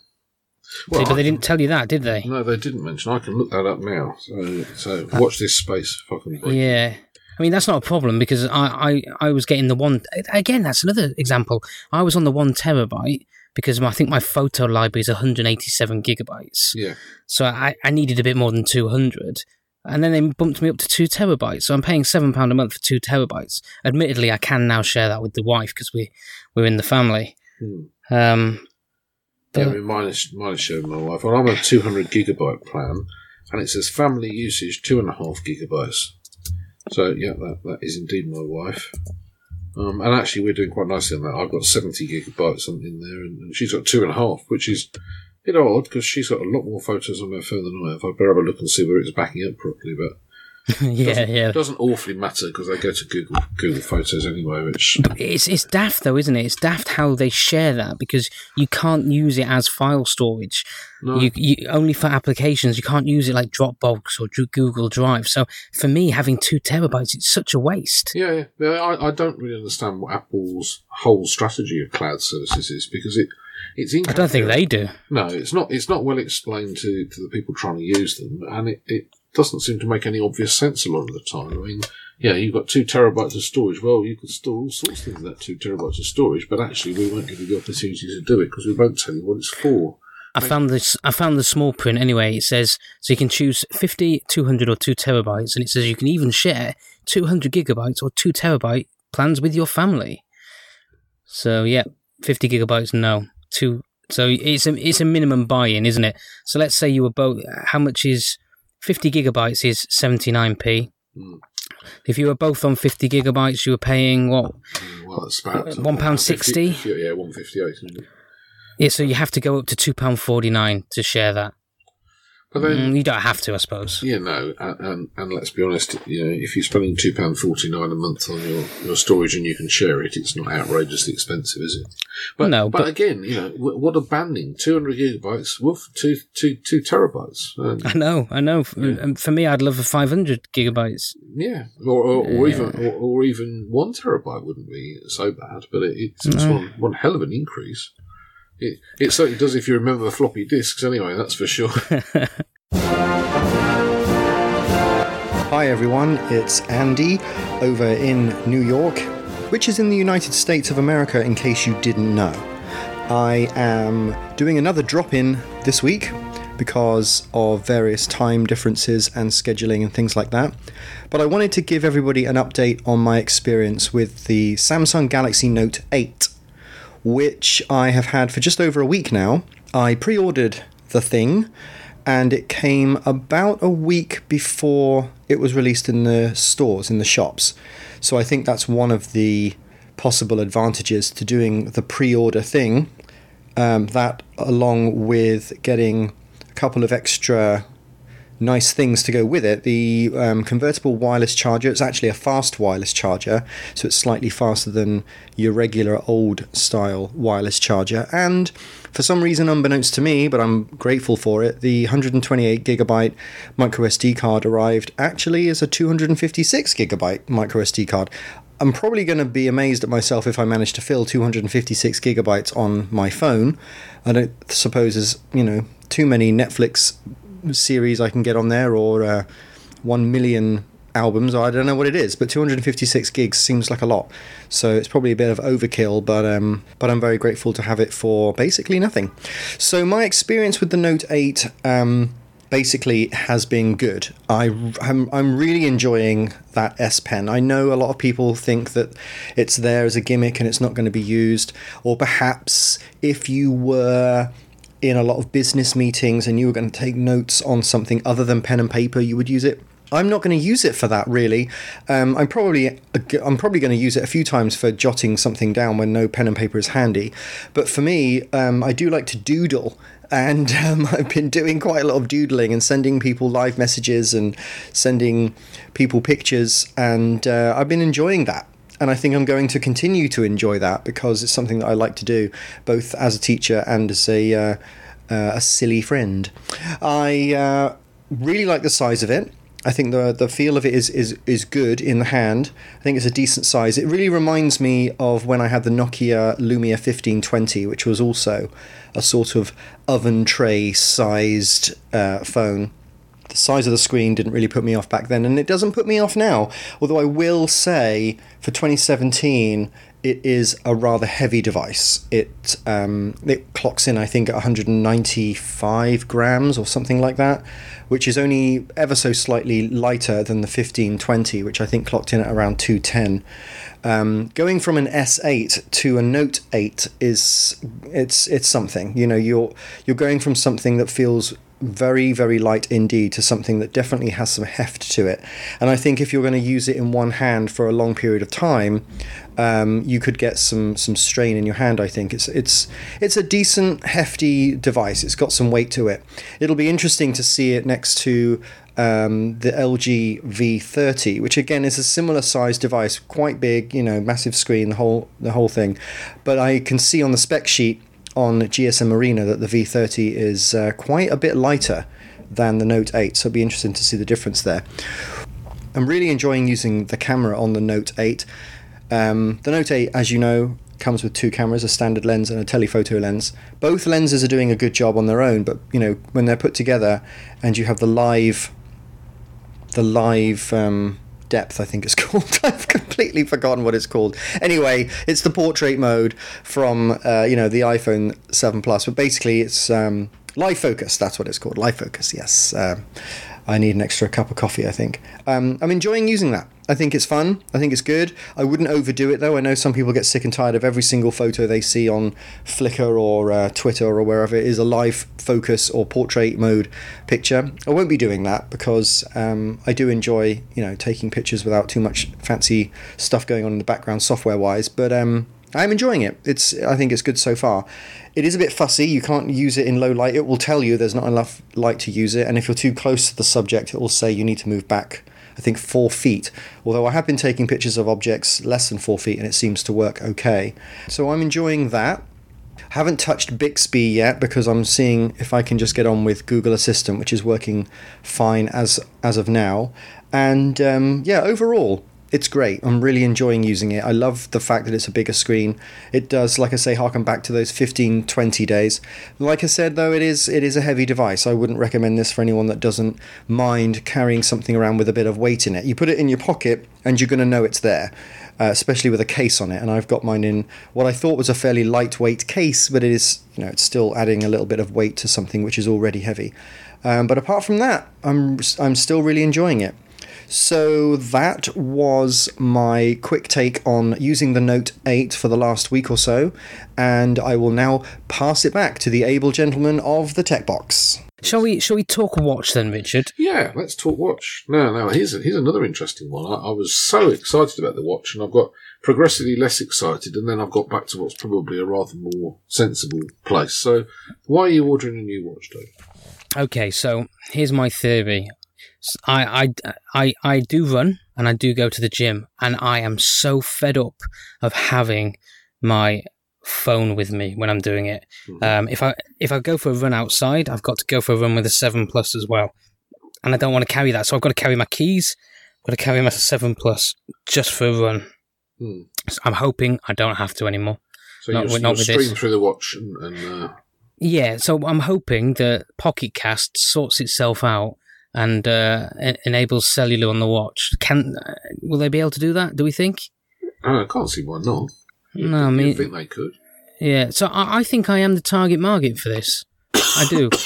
S2: Well, See, but they didn't tell you that, did they?
S3: No, they didn't mention. I can look that up now. So, so uh, watch this space. Fucking
S2: yeah. I mean, that's not a problem because I, I, I was getting the one. Again, that's another example. I was on the one terabyte because I think my photo library is 187 gigabytes.
S3: Yeah.
S2: So I, I needed a bit more than 200 and then they bumped me up to two terabytes. So I'm paying seven pound a month for two terabytes. Admittedly, I can now share that with the wife because we we're in the family. Hmm. Um,
S3: but, yeah, I mean, mine is, mine is shared with my wife. Well, I'm on a 200 gigabyte plan, and it says family usage two and a half gigabytes. So yeah, that, that is indeed my wife. Um, and actually, we're doing quite nicely on that. I've got 70 gigabytes in there, and she's got two and a half, which is bit odd because she's got a lot more photos on her phone than I have. I'd better have a look and see whether it's backing up properly. But
S2: yeah,
S3: doesn't,
S2: yeah.
S3: doesn't awfully matter because I go to Google Google Photos anyway, which
S2: It's it's daft though, isn't it? It's daft how they share that because you can't use it as file storage.
S3: no,
S2: You, you only for applications. You can't use it like Dropbox or Google Drive. So for me, having two terabytes, it's such a waste.
S3: yeah, yeah. yeah I, I don't really understand what Apple's whole strategy of cloud services is because it it's
S2: I don't think they do.
S3: No, it's not. It's not well explained to, to the people trying to use them, and it, it doesn't seem to make any obvious sense a lot of the time. I mean, yeah, you've got two terabytes of storage. Well, you can store all sorts of things in that two terabytes of storage, but actually, we won't give you the opportunity to do it because we won't tell you what it's for.
S2: I found this. I found the small print anyway. It says so you can choose 50, 200 or two terabytes, and it says you can even share two hundred gigabytes or two terabyte plans with your family. So yeah, fifty gigabytes. No, two. So it's a it's a minimum buy-in, isn't it? So let's say you were both. How much is fifty gigabytes? Is seventy nine p.
S3: Mm.
S2: If you were both on fifty gigabytes, you were paying what?
S3: Mm, Well, it's about
S2: Uh, one pound sixty?
S3: Yeah, one fifty eight.
S2: Yeah, so you have to go up to two pound forty nine to share that.
S3: But then,
S2: Mm, you don't have to, I suppose.
S3: Yeah, no, and, and, and let's be honest, you know, if you're spending two pound forty nine a month on your, your storage and you can share it, it's not outrageously expensive, is it? But
S2: No,
S3: but,
S2: but-
S3: again, you know, what a banding! Two hundred gigabytes, woof, two two two terabytes. Um,
S2: I know, I know. For, um, for me, I'd love a 500 gigabytes.
S3: yeah, or, or, or
S2: Yeah.
S3: even or, or even one terabyte wouldn't be so bad, but it, it's, it's
S2: No.
S3: one, one hell of an increase. It, it certainly does if you remember the floppy disks, anyway. That's for sure.
S1: Hi everyone, it's Andy over in New York, which is in the United States of America in case you didn't know. I am doing another drop in this week because of various time differences and scheduling and things like that. But I wanted to give everybody an update on my experience with the Samsung Galaxy Note 8, which I have had for just over a week now. I pre ordered the thing and it came about a week before it was released in the stores, in the shops. So I think that's one of the possible advantages to doing the pre order thing. Um, that, along with getting a couple of extra nice things to go with it. The um, convertible wireless charger, it's actually a fast wireless charger, so it's slightly faster than your regular old style wireless charger. And for some reason, unbeknownst to me, but I'm grateful for it, the 128 gigabyte micro SD card arrived actually as a 256 gigabyte micro SD card. I'm probably going to be amazed at myself if I manage to fill 256 gigabytes on my phone. I don't suppose there's, you know, too many Netflix series I can get on there or uh, 1 million albums. I don't know what it is, but 256 gigs seems like a lot. So it's probably a bit of overkill, but um, but I'm very grateful to have it for basically nothing. So my experience with the Note 8 um, basically has been good. I, I'm, I'm really enjoying that S Pen. I know a lot of people think that it's there as a gimmick and it's not going to be used, or perhaps if you were in a lot of business meetings and you were going to take notes on something other than pen and paper, you would use it. I'm not going to use it for that really. Um, I'm probably I'm probably going to use it a few times for jotting something down when no pen and paper is handy. But for me, um, I do like to doodle, and um, I've been doing quite a lot of doodling and sending people live messages and sending people pictures, and uh, I've been enjoying that. And I think I'm going to continue to enjoy that because it's something that I like to do, both as a teacher and as a uh, uh, a silly friend. I uh, really like the size of it. I think the the feel of it is, is is good in the hand. I think it's a decent size. It really reminds me of when I had the Nokia Lumia 1520, which was also a sort of oven tray sized uh, phone. The size of the screen didn't really put me off back then, and it doesn't put me off now. Although I will say, for 2017, it is a rather heavy device. It um, it clocks in, I think, at 195 grams or something like that, which is only ever so slightly lighter than the 1520, which I think clocked in at around 210. Um, going from an S8 to a Note 8 is it's it's something. You know, you're you're going from something that feels very, very light indeed to something that definitely has some heft to it. And I think if you're going to use it in one hand for a long period of time, um, you could get some some strain in your hand. I think it's it's it's a decent hefty device. It's got some weight to it. It'll be interesting to see it next to um, the LG V30, which again is a similar size device, quite big, you know, massive screen, the whole the whole thing. But I can see on the spec sheet on GSM Arena that the V30 is uh, quite a bit lighter than the Note 8, so it'll be interesting to see the difference there. I'm really enjoying using the camera on the Note 8. Um, the Note 8, as you know, comes with two cameras, a standard lens and a telephoto lens. Both lenses are doing a good job on their own, but you know when they're put together and you have the live, the live um, depth, I think it's called. I've completely forgotten what it's called. Anyway, it's the portrait mode from uh, you know the iPhone 7 Plus, but basically it's um, live focus. That's what it's called. Live focus. Yes. Um, I need an extra cup of coffee. I think. Um, I'm enjoying using that. I think it's fun. I think it's good. I wouldn't overdo it though. I know some people get sick and tired of every single photo they see on Flickr or uh, Twitter or wherever it is a live focus or portrait mode picture. I won't be doing that because um, I do enjoy you know taking pictures without too much fancy stuff going on in the background software wise. But um, I'm enjoying it. It's I think it's good so far. It is a bit fussy. You can't use it in low light. It will tell you there's not enough light to use it, and if you're too close to the subject, it will say you need to move back I think four feet. Although I have been taking pictures of objects less than four feet and it seems to work okay. So I'm enjoying that. Haven't touched Bixby yet because I'm seeing if I can just get on with Google Assistant, which is working fine as as of now. And um, yeah, overall, it's great. I'm really enjoying using it. I love the fact that it's a bigger screen. It does, like I say, harken back to those 15, 20 days. Like I said, though, it is it is a heavy device. I wouldn't recommend this for anyone that doesn't mind carrying something around with a bit of weight in it. You put it in your pocket, and you're going to know it's there. Uh, especially with a case on it, and I've got mine in what I thought was a fairly lightweight case, but it is, you know, it's still adding a little bit of weight to something which is already heavy. Um, but apart from that, I'm I'm still really enjoying it. So that was my quick take on using the Note 8 for the last week or so, and I will now pass it back to the able gentleman of the tech box.
S2: Shall we? Shall we talk watch then, Richard?
S3: Yeah, let's talk watch. No, no. Here's here's another interesting one. I, I was so excited about the watch, and I've got progressively less excited, and then I've got back to what's probably a rather more sensible place. So, why are you ordering a new watch, Dave?
S2: Okay, so here's my theory. I, I, I, I do run and I do go to the gym, and I am so fed up of having my phone with me when I'm doing it. Mm-hmm. Um, if I if I go for a run outside, I've got to go for a run with a seven plus as well, and I don't want to carry that, so I've got to carry my keys. I've got to carry my seven plus just for a run. Mm. So I'm hoping I don't have to anymore.
S3: So not, you'll, not you'll stream this. through the watch and. and uh...
S2: Yeah, so I'm hoping that Pocket Cast sorts itself out and uh, enables cellular on the watch. Can uh, will they be able to do that? Do we think?
S3: Uh, I can't see why not. You,
S2: no, I mean,
S3: think they could.
S2: Yeah, so I, I, think I am the target market for this. I do.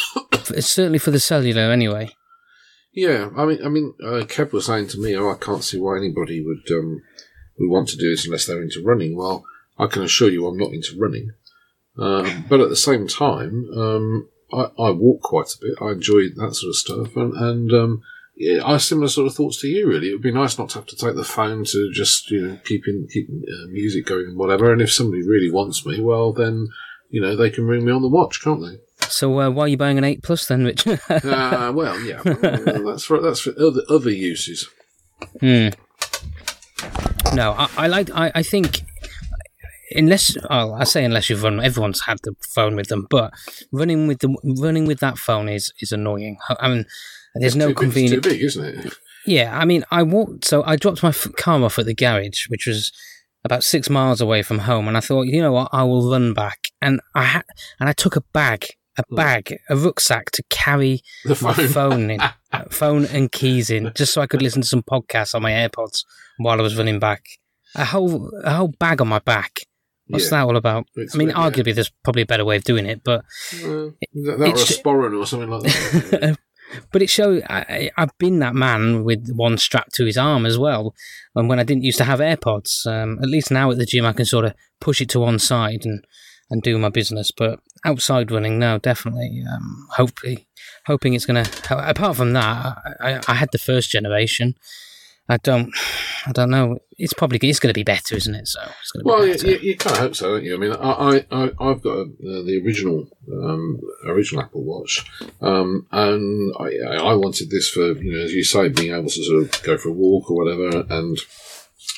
S2: It's certainly for the cellular, anyway.
S3: Yeah, I mean, I mean, uh, Kev was saying to me, "Oh, I can't see why anybody would um, would want to do this unless they're into running." Well, I can assure you, I'm not into running. Um, but at the same time, um, I, I walk quite a bit. I enjoy that sort of stuff, and, and um, yeah, I have similar sort of thoughts to you. Really, it would be nice not to have to take the phone to just you know keeping keeping uh, music going and whatever. And if somebody really wants me, well, then you know they can ring me on the watch, can't they?
S2: So uh, why are you buying an eight plus then, Rich?
S3: uh, well, yeah, that's for that's for other other uses.
S2: Hmm. No, I, I like. I, I think unless oh, I say unless you've run, everyone's had the phone with them, but running with the running with that phone is is annoying. I mean, there's
S3: it's
S2: no convenience.
S3: Too big, isn't it?
S2: Yeah, I mean, I walked. So I dropped my car off at the garage, which was about six miles away from home, and I thought, you know what, I will run back, and I had, and I took a bag, a hmm. bag, a rucksack to carry
S3: the phone.
S2: my phone in, phone and keys in, just so I could listen to some podcasts on my AirPods while I was running back. A whole a whole bag on my back What's yeah. that all about? It's I mean, arguably, yeah. there's probably a better way of doing it, but
S3: uh, that, that or a sporran or something like that.
S2: but it shows I, have been that man with one strapped to his arm as well. And when I didn't used to have AirPods, um, at least now at the gym, I can sort of push it to one side and and do my business. But outside running, no, definitely. Um, hopefully, hoping it's going to. Apart from that, I, I, had the first generation. I don't, I don't know. It's probably it's going to be better, isn't it? So it's going to
S3: well,
S2: be better.
S3: You, you, kind of hope so, don't you? I mean, I, I, I've got a, uh, the original, um, original Apple Watch, um, and I, I wanted this for you know, as you say, being able to sort of go for a walk or whatever. And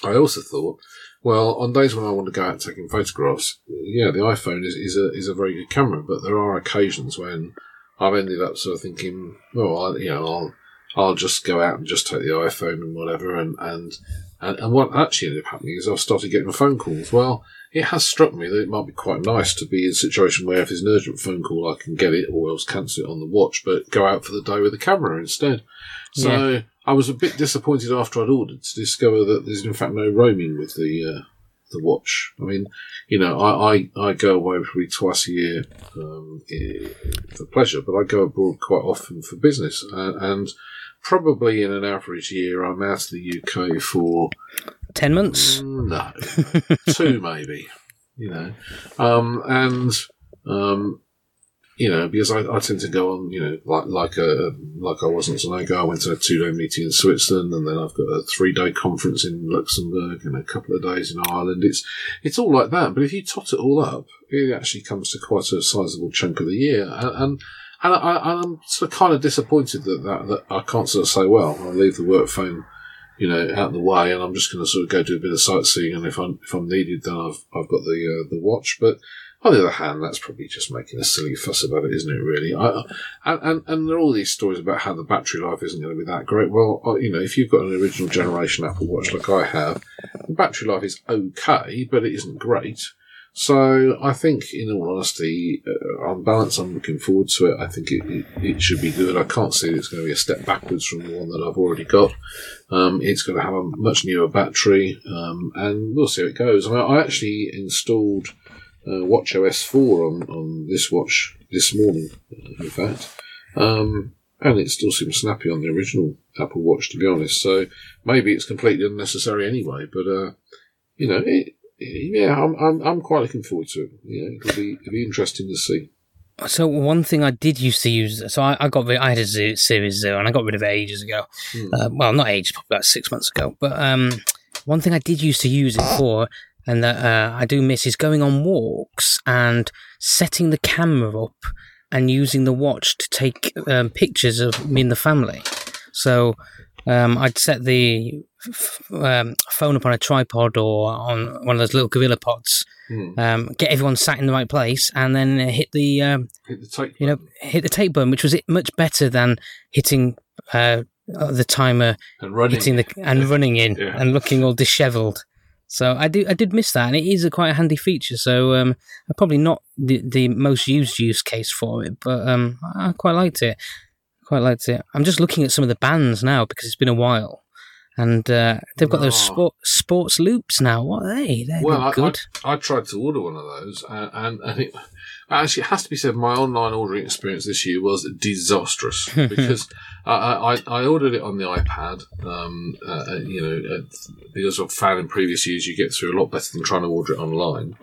S3: I also thought, well, on days when I want to go out taking photographs, yeah, the iPhone is, is a is a very good camera, but there are occasions when I've ended up sort of thinking, well, I, you know, I'll I'll just go out and just take the iPhone and whatever. And, and, and, and what actually ended up happening is I've started getting phone calls. Well, it has struck me that it might be quite nice to be in a situation where if there's an urgent phone call, I can get it or else cancel it on the watch, but go out for the day with the camera instead. So yeah. I was a bit disappointed after I'd ordered to discover that there's in fact no roaming with the, uh, the watch. I mean, you know, I, I, I go away probably twice a year um, for pleasure, but I go abroad quite often for business. Uh, and probably in an average year, I'm out of the UK for
S2: 10 months?
S3: No, two maybe, you know. Um, and, um, you know, because I, I, tend to go on, you know, like like a like I wasn't so long ago. I went to a two day meeting in Switzerland, and then I've got a three day conference in Luxembourg and a couple of days in Ireland. It's it's all like that. But if you tot it all up, it actually comes to quite a sizable chunk of the year, and, and and I, am sort of kind of disappointed that, that, that I can't sort of say, well, I'll leave the work phone, you know, out of the way, and I'm just going to sort of go do a bit of sightseeing, and if I'm if I'm needed, then I've I've got the uh, the watch. But on the other hand, that's probably just making a silly fuss about it, isn't it? Really, I, and, and and there are all these stories about how the battery life isn't going to be that great. Well, uh, you know, if you've got an original generation Apple Watch like I have, the battery life is okay, but it isn't great. So I think, in all honesty, uh, on balance, I'm looking forward to it. I think it, it, it, should be good. I can't see it's going to be a step backwards from the one that I've already got. Um, it's going to have a much newer battery, um, and we'll see how it goes. I, mean, I actually installed uh, WatchOS 4 on, on this watch this morning, uh, in fact. Um, and it still seems snappy on the original Apple Watch, to be honest. So maybe it's completely unnecessary anyway. But uh, you know, it, yeah, I'm, I'm, I'm quite looking forward to it. Yeah, it'll be, it'll be interesting to see.
S2: So one thing I did used to use, so I, I got I had a Series Zero and I got rid of it ages ago. Hmm. Uh, well, not ages, probably about six months ago. But um, one thing I did used to use it for, and that uh, I do miss, is going on walks and setting the camera up and using the watch to take um, pictures of me and the family. So um, I'd set the um, phone up on a tripod or on one of those little gorilla pods. Mm. Um, get everyone sat in the right place, and then hit the um,
S3: hit the
S2: you know hit the tape button, which was much better than hitting uh, the timer
S3: and running
S2: hitting the and running in yeah. and looking all dishevelled. So I do I did miss that, and it is a quite a handy feature. So um, probably not the the most used use case for it, but um, I quite liked it. Quite liked it. I'm just looking at some of the bands now because it's been a while, and uh, they've got those sport, sports loops now. What are they? They're well, good.
S3: I, I, tried to order one of those, and, and, and it, actually, it has to be said, my online ordering experience this year was disastrous because I, I, I, ordered it on the iPad. Um, uh, uh, you know, uh, because I've found in previous years you get through a lot better than trying to order it online.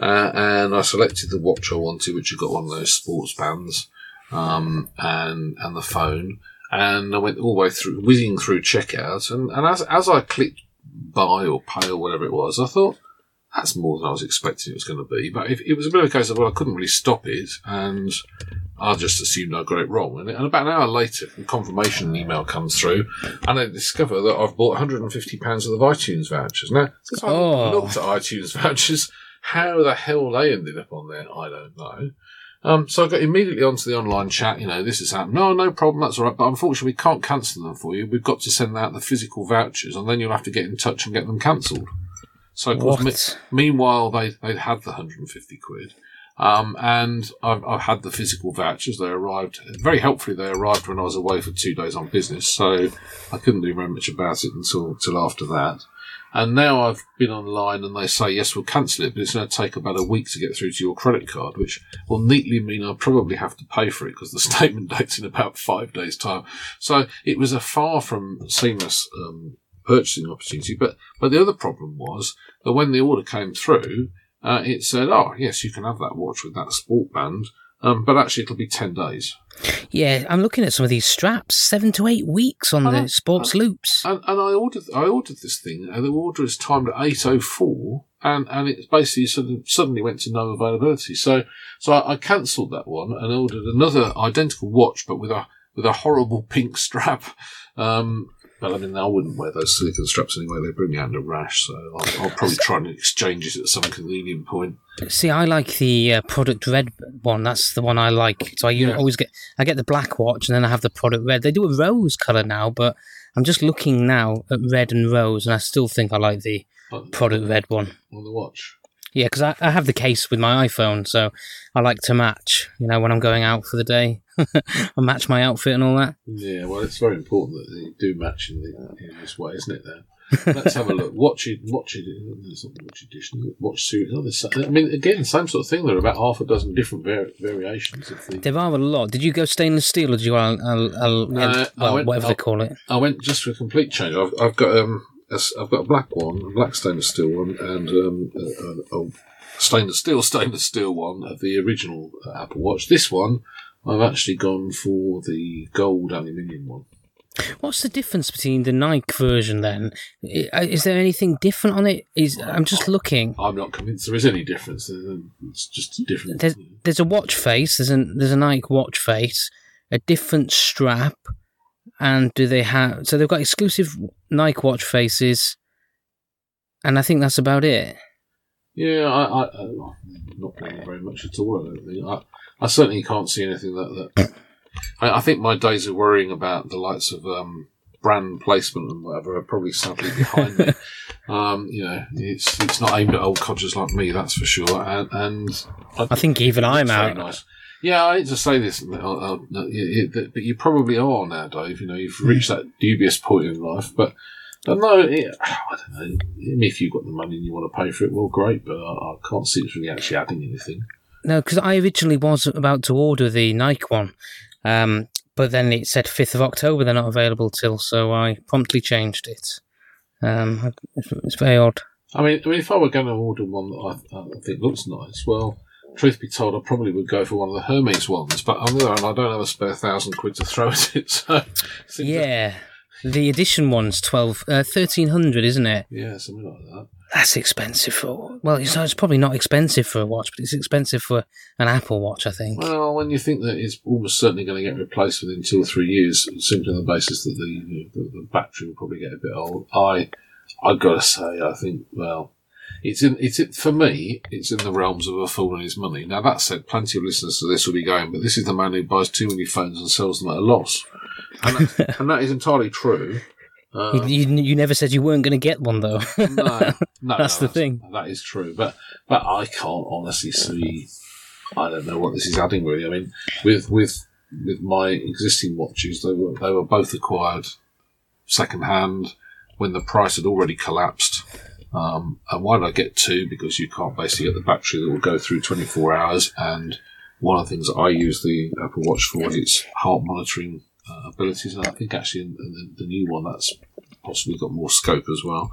S3: Uh, and I selected the watch I wanted, which had got one of those sports bands um, and and the phone, and I went all the way through, whizzing through checkout, and, and as as I clicked buy or pay or whatever it was, I thought that's more than I was expecting it was going to be. But if, it was a bit of a case of well, I couldn't really stop it, and I just assumed I got it wrong. And, and about an hour later, the confirmation email comes through, and I discover that I've bought 150 pounds worth of iTunes vouchers. Now, since I oh. looked at iTunes vouchers, how the hell they ended up on there, I don't know. Um, so I got immediately onto the online chat. You know, this has happened. No, no problem. That's all right. But unfortunately, we can't cancel them for you. We've got to send out the physical vouchers, and then you'll have to get in touch and get them cancelled. So, of course, me- meanwhile, they they had the 150 quid. Um, and I've, I've, had the physical vouchers. They arrived very helpfully. They arrived when I was away for two days on business, so I couldn't do very much about it until until after that. And now I've been online and they say, yes, we'll cancel it, but it's going to take about a week to get through to your credit card, which will neatly mean I'll probably have to pay for it because the statement date's in about five days' time. So it was a far from seamless um, purchasing opportunity. But, but the other problem was that when the order came through, uh, it said, "Oh, yes, you can have that watch with that sport band." Um, but actually, it'll be ten days.
S2: Yeah, I'm looking at some of these straps. Seven to eight weeks on the sports loops.
S3: And, and I ordered, I ordered this thing, and the order is timed at eight oh four, and and it basically suddenly, suddenly went to no availability. So so I, I cancelled that one and ordered another identical watch, but with a with a horrible pink strap. Um, but I mean, I wouldn't wear those silicon straps anyway. They bring me out a rash, so I'll, I'll probably try and exchange it at some convenient point.
S2: See, I like the uh, product red one. That's the one I like. So I yeah. always get I get the black watch, and then I have the product red. They do a rose color now, but I'm just looking now at red and rose, and I still think I like the product red one
S3: on the watch.
S2: Yeah, because I, I have the case with my iPhone, so I like to match. You know, when I'm going out for the day, I match my outfit and all that.
S3: Yeah, well, it's very important that they do match in, the, in this way, isn't it? There. Let's have a look. Watch it. Watch it. There's not watch edition. Watch series. Oh, I mean, again, same sort of thing. There are about half a dozen different var- variations. Of the...
S2: There are a lot. Did you go stainless steel, or did you? Uh, uh, no, well, went, whatever
S3: I,
S2: they call it.
S3: I went just for a complete change. I've, I've got um, a, I've got a black one, a black stainless steel one, and um, a, a, a stainless steel, stainless steel one of the original uh, Apple Watch. This one, I've actually gone for the gold aluminium one.
S2: What's the difference between the Nike version then? Is there anything different on it? Is I'm just looking.
S3: I'm not convinced there is any difference. It's just different.
S2: There's, there's a watch face. There's a there's a Nike watch face, a different strap, and do they have? So they've got exclusive Nike watch faces, and I think that's about it.
S3: Yeah, I, I, am not playing very much at all. I, I, I, certainly can't see anything that. that I, I, think my days of worrying about the likes of um, brand placement and whatever are probably sadly behind me. Um, you know, it's it's not aimed at old codgers like me, that's for sure. And, and
S2: I, think even I'm out.
S3: Nice. Yeah, I hate to say this, but you probably are now, Dave. You know, you've reached that dubious point in life, but but no, it, I don't know. If you've got the money and you want to pay for it, well, great. But I, I can't see it's really actually adding anything.
S2: No, because I originally was about to order the Nike one, um, but then it said fifth of October they're not available till, so I promptly changed it. Um, it's very odd.
S3: I mean, I mean, if I were going to order one that I, I think looks nice, well, truth be told, I probably would go for one of the Hermes ones. But on the other hand, I don't have a spare thousand quid to throw at it. So
S2: yeah, the edition one's twelve, uh, thirteen hundred, isn't it?
S3: Yeah, something like that.
S2: That's expensive for. Well, it's, it's probably not expensive for a watch, but it's expensive for an Apple Watch, I think.
S3: Well, when you think that it's almost certainly going to get replaced within two or three years, simply on the basis that the you know, the, the, battery will probably get a bit old, I I gotta say, I think well, it's in it's in, for me, it's in the realms of a fool and his money. Now that said, plenty of listeners to this will be going, but this is the man who buys too many phones and sells them at a loss and that, and that is entirely true.
S2: Um, you, you, you never said you weren't going to get one though. no,
S3: no,
S2: that's the thing.
S3: That is true, but but I can't honestly see. I don't know what this is adding really. I mean, with with with my existing watches, they were they were both acquired second hand when the price had already collapsed. Um, and why did I get two? Because you can't basically get the battery that will go through 24 hours. And one of the things that I use the Apple Watch for is its heart monitoring uh, abilities, and I think actually in, in the, the, new one that's possibly got more scope as well.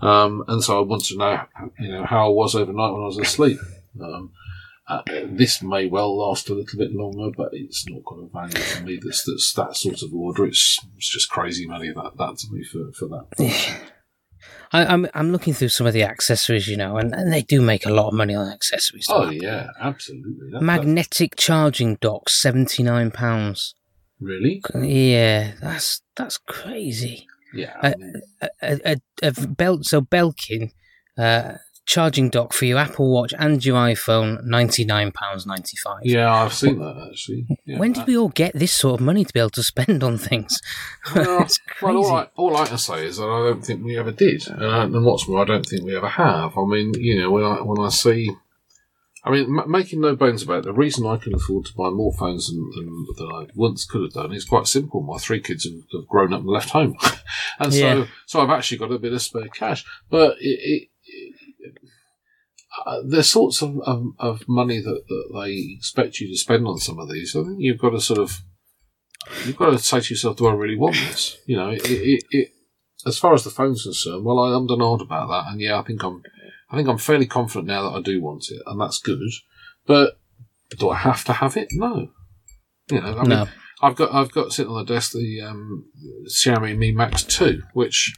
S3: Um, and so I wanted to know, you know, how I was overnight when I was asleep. Um, uh, this may well last a little bit longer, but it's not got a value for me that's, that's that sort of order. It's, it's just crazy money that that to me for, for that.
S2: I, am I'm, I'm looking through some of the accessories, you know, and, and they do make a lot of money on accessories.
S3: Oh yeah, absolutely.
S2: That, Magnetic that... charging dock, seventy nine pounds.
S3: Really?
S2: Yeah, that's that's crazy.
S3: Yeah.
S2: A, a, a, a belt so Belkin uh, charging dock for your Apple Watch and your iPhone, ninety nine pounds ninety five.
S3: Yeah, I've seen that actually. Yeah.
S2: When did we all get this sort of money to be able to spend on things?
S3: Well, well all, I, all I can say is that I don't think we ever did, uh, and what's more, I don't think we ever have. I mean, you know, when I when I see I mean, m- making no bones about it, the reason I can afford to buy more phones than, than, than I once could have done is quite simple. My three kids have, have grown up and left home, and so yeah. so I've actually got a bit of spare cash. But it, it, it uh, there's sorts of, of, of money that, that they expect you to spend on some of these. I think you've got to sort of you've got to say to yourself, "Do I really want this?" You know, it, it, it as far as the phone's concerned, well, I am denied about that, and yeah, I think I'm I think I'm fairly confident now that I do want it, and that's good. But do I have to have it? No. You know, I mean,
S2: No.
S3: I've got I've got sitting on the desk the um, Xiaomi Mi Max Two, which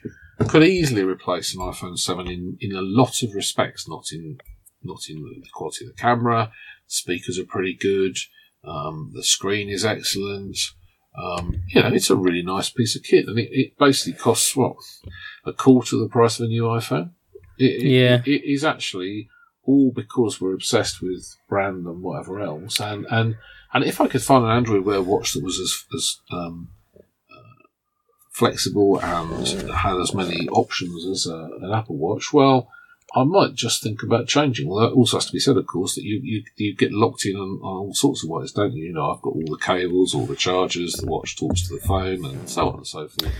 S3: could easily replace an iPhone Seven in, in a lot of respects. Not in not in the quality of the camera. Speakers are pretty good. Um, the screen is excellent. Um, you know, it's a really nice piece of kit, and it, it basically costs what a quarter of the price of a new iPhone. It, it-
S2: Yeah.
S3: it is actually all because we're obsessed with brand and whatever else, and and and if I could find an Android Wear watch that was as as um, uh, flexible and had as many options as uh, an Apple Watch, well, I might just think about changing. Well, that also has to be said, of course, that you you, you get locked in on, on all sorts of ways, don't you? You know, I've got all the cables, all the chargers, the watch talks to the phone, and so on and so forth.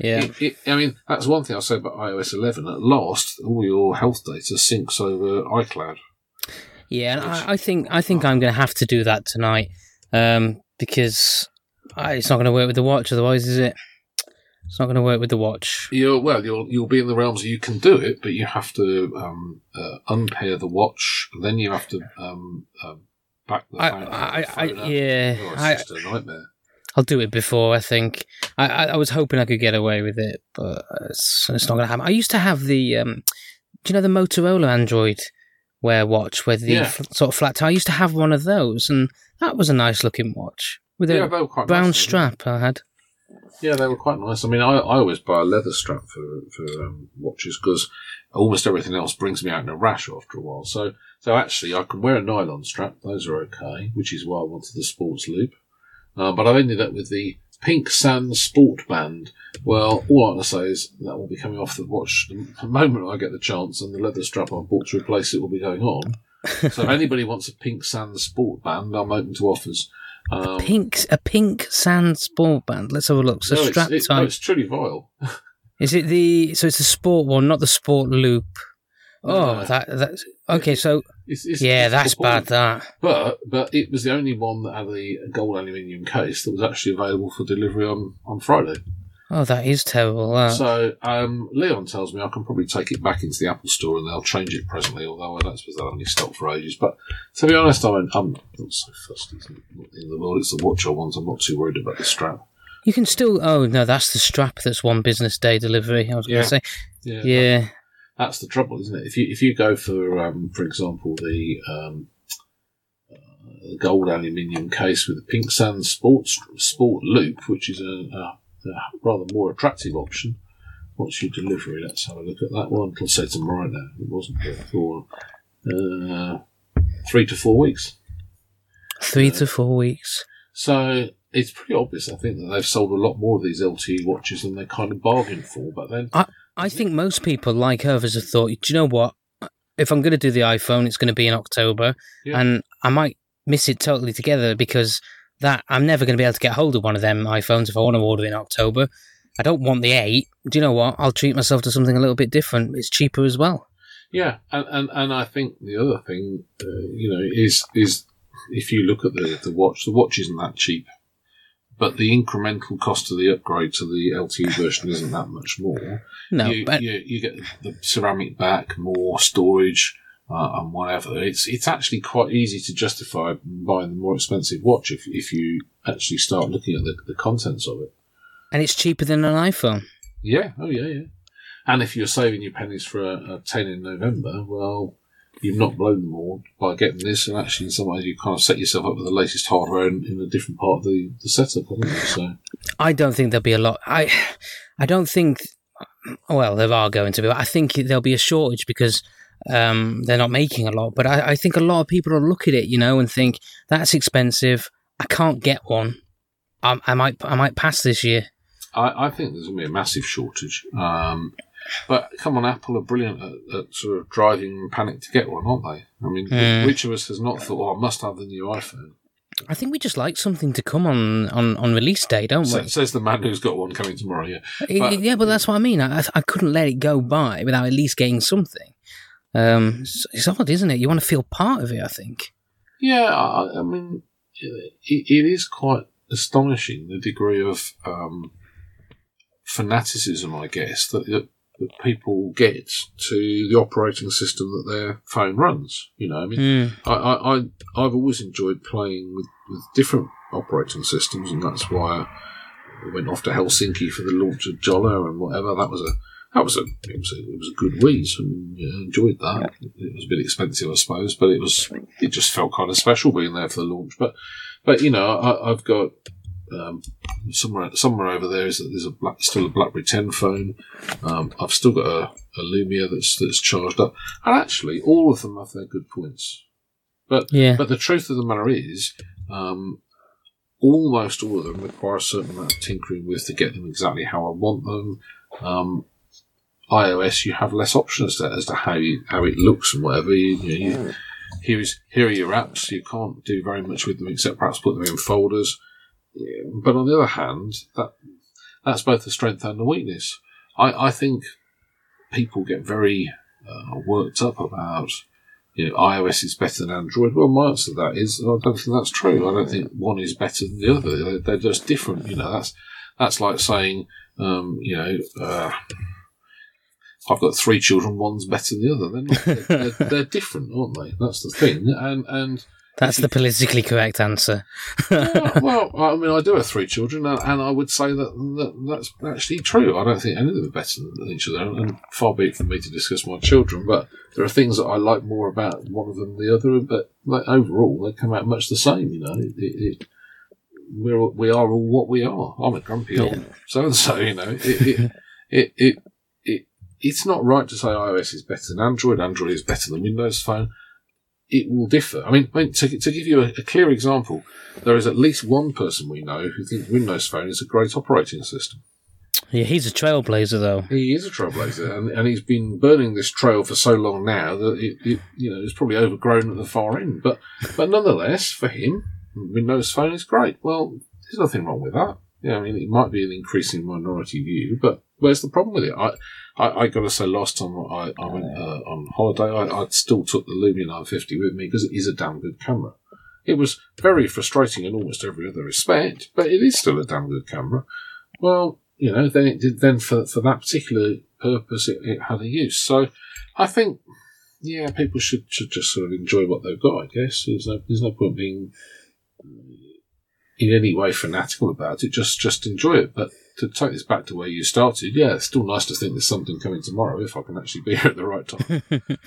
S2: Yeah.
S3: It, it, I mean, that's one thing I'll say about iOS 11. At last, all your health data syncs over iCloud.
S2: Yeah, and I, I think I think I'm going to have to do that tonight um, because I, it's not going to work with the watch. Otherwise, is it? It's not going to work with the watch.
S3: You're, well, you'll you'll be in the realms you can do it, but you have to um, uh, unpair the watch. Then you have to um, um, back the
S2: I,
S3: phone,
S2: I, I, yeah,
S3: Oh, it's
S2: I,
S3: just a nightmare.
S2: I'll do it before. I think I, I, I was hoping I could get away with it, but it's, it's not going to happen. I used to have the, um, do you know the Motorola Android Wear watch with the
S3: Yeah.
S2: f- sort of flat tie? I used to have one of those, and that was a nice looking watch with a
S3: Yeah, quite
S2: brown
S3: nice,
S2: strap. I had.
S3: Yeah, they were quite nice. I mean, I, I always buy a leather strap for for um, watches because almost everything else brings me out in a rash after a while. So so actually, I can wear a nylon strap; those are okay. Which is why I wanted the sports loop. Uh, but I've ended up with the Pink Sand Sport Band. Well, all I can say is that will be coming off the watch the moment I get the chance, and the leather strap I bought to replace it will be going on. so if anybody wants a Pink Sand Sport Band, I'm open to offers. Um,
S2: Pink, a pink sand sport band. Let's have a look. So
S3: no,
S2: strap
S3: it's, it,
S2: type.
S3: no, it's truly vile.
S2: Is it the? So it's the sport one, not the sport loop. Oh, that that's okay. So
S3: It's, it's,
S2: yeah,
S3: it's
S2: that's bad. That
S3: But but it was the only one that had a gold aluminium case that was actually available for delivery on, on Friday.
S2: oh, that is terrible. That.
S3: So um, Leon tells me I can probably take it back into the Apple store and they'll change it presently. Although I don't suppose they'll only stock for ages. But to be honest, I'm, I'm not so fussed. It's not the end of the world. It's the watch I want. I'm not too worried about the strap.
S2: You can still. Oh no, that's the strap. That's one business day delivery. I was going to say.
S3: Yeah,
S2: Yeah.
S3: That's the trouble, isn't it? If you if you go for um, for example the um, uh, gold aluminium case with the pink sand sports sport loop, which is a, a, a rather more attractive option. What's your delivery? Let's have a look at that one. It'll say tomorrow now. It wasn't for Uh, three to four weeks.
S2: Three to four weeks.
S3: So it's pretty obvious, I think, that they've sold a lot more of these LTE watches than they kind of bargained for. But then,
S2: I think most people, like others, have thought, do you know what? If I'm going to do the iPhone, it's going to be in October,
S3: Yeah.
S2: and I might miss it totally together because that I'm never going to be able to get hold of one of them iPhones if I want to order in October. I don't want the eight. Do you know what? I'll treat myself to something a little bit different. It's cheaper as well.
S3: Yeah, and, and, and I think the other thing, uh, you know, is is if you look at the, the watch, the watch isn't that cheap, but the incremental cost of the upgrade to the LTE version isn't that much more.
S2: No,
S3: you,
S2: but
S3: you, you get the ceramic back, more storage, uh, and whatever. It's it's actually quite easy to justify buying the more expensive watch if if you actually start looking at the, the contents of it.
S2: and it's cheaper than an iPhone.
S3: Yeah, oh yeah, yeah. And if you're saving your pennies for a, a 10 in November, well, you've not blown them all by getting this, and actually, in some ways, you kind of set yourself up with the latest hardware in, in a different part of the, the setup, haven't you? So,
S2: I don't think there'll be a lot. I, I don't think. Well, there are going to be. But I think there'll be a shortage because um, they're not making a lot. But I, I think a lot of people will look at it, you know, and think that's expensive. I can't get one. I, I might, I might pass this year.
S3: I, I think there's going to be a massive shortage. Um, but come on, Apple are brilliant at, at sort of driving panic to get one, aren't they? I mean,
S2: Mm.
S3: which of us has not thought, oh, I must have the new iPhone?
S2: I think we just like something to come on on, on release day, don't we?
S3: says the man who's got one coming tomorrow, yeah. But-
S2: yeah, but that's what I mean. I, I couldn't let it go by without at least getting something. Um, it's, it's odd, isn't it? You want to feel part of it. I think.
S3: Yeah, I, I mean, it, it is quite astonishing the degree of um, fanaticism, I guess, that, that that people get to the operating system that their phone runs. You know, I mean,
S2: Mm.
S3: I, I, I I've always enjoyed playing with, with different operating systems, and that's why I went off to Helsinki for the launch of Jolla and whatever. That was a that was a it was a, it was a good wheeze, know, enjoyed that. It was a bit expensive, I suppose, but it was it just felt kind of special being there for the launch. But but you know, I, I've got. Um, somewhere, somewhere over there is that there's a black, still a BlackBerry 10 phone. Um, I've still got a, a Lumia that's that's charged up, and actually, all of them have their good points. But
S2: Yeah.
S3: but the truth of the matter is, um, almost all of them require a certain amount of tinkering with to get them exactly how I want them. Um, iOS, you have less options as to, as to how you, how it looks and whatever. You, you you, here is here are your apps. You can't do very much with them except perhaps put them in folders. But on the other hand, that that's both a strength and a weakness. I, I think people get very uh, worked up about you know, iOS is better than Android. Well, my answer to that is I don't think that's true. I don't think one is better than the other. They're, they're just different. You know, that's that's like saying, um, you know, uh, I've got three children. One's better than the other. They're not. They're, they're different, aren't they? That's the thing. And and
S2: That's the politically correct answer.
S3: yeah, well, I mean, I do have three children, and, and I would say that, that that's actually true. I don't think any of them are better than each other, and far be it from me to discuss my children, but there are things that I like more about one of them than the other, but like, overall, they come out much the same, you know. It, it, it, we're, we are all what we are. I'm a grumpy old so and so, you know. It, it, it, it, it, it's not right to say iOS is better than Android, Android is better than Windows Phone it will differ. I mean, I mean, to, to give you a, a clear example, there is at least one person we know who thinks Windows Phone is a great operating system.
S2: Yeah, he's a trailblazer, though.
S3: He is a trailblazer, and, and he's been burning this trail for so long now that it, it you know, it's probably overgrown at the far end. But, but nonetheless, for him, Windows Phone is great. Well, there's nothing wrong with that. Yeah, I mean, it might be an increasing minority view, but where's the problem with it? I, I, I got to say, last time I, I went uh, on holiday, I, I still took the Lumia 950 with me because it is a damn good camera. It was very frustrating in almost every other respect, but it is still a damn good camera. Well, you know, then it did, then for for that particular purpose, it, it had a use. So, I think, yeah, people should should just sort of enjoy what they've got. I guess there's no there's no point being in any way fanatical about it. Just just enjoy it. But to take this back to where you started, yeah, it's still nice to think there's something coming tomorrow if I can actually be here at the right time.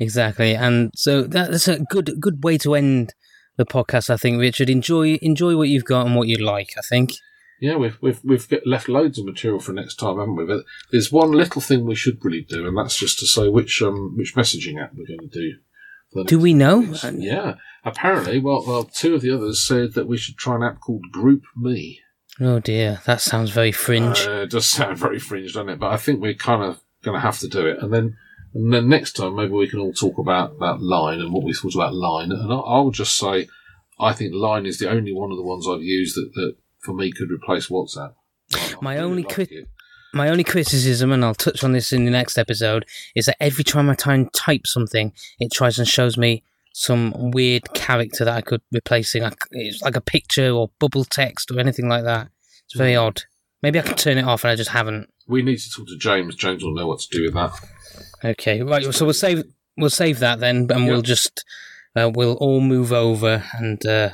S2: Exactly, and so that's a good good way to end the podcast. I think, Richard. Enjoy enjoy what you've got and what you like. I think.
S3: Yeah, we've we've we've got left loads of material for next time, haven't we? But there's one little thing we should really do, and that's just to say which um which messaging app we're going to do.
S2: Do we know?
S3: Yeah, apparently. Well, well, two of the others said that we should try an app called Group Me.
S2: Oh dear, that sounds very fringe.
S3: Uh, it does sound very fringe, doesn't it? But I think we're kind of going to have to do it, and then and then next time maybe we can all talk about that Line and what we thought about Line. And I'll, I'll just say, I think Line is the only one of the ones I've used that that for me could replace WhatsApp.
S2: My
S3: really
S2: only
S3: like
S2: crit- My only criticism, and I'll touch on this in the next episode, is that every time I try and type something, it tries and shows me some weird character that I could replace it. Like, it's like a picture or bubble text or anything like that. It's very odd. Maybe I could turn it off, and I just haven't.
S3: We need to talk to James. James will know what to do with that.
S2: Okay, right. So we'll save we'll save that then, and we'll just uh, we'll all move over and uh,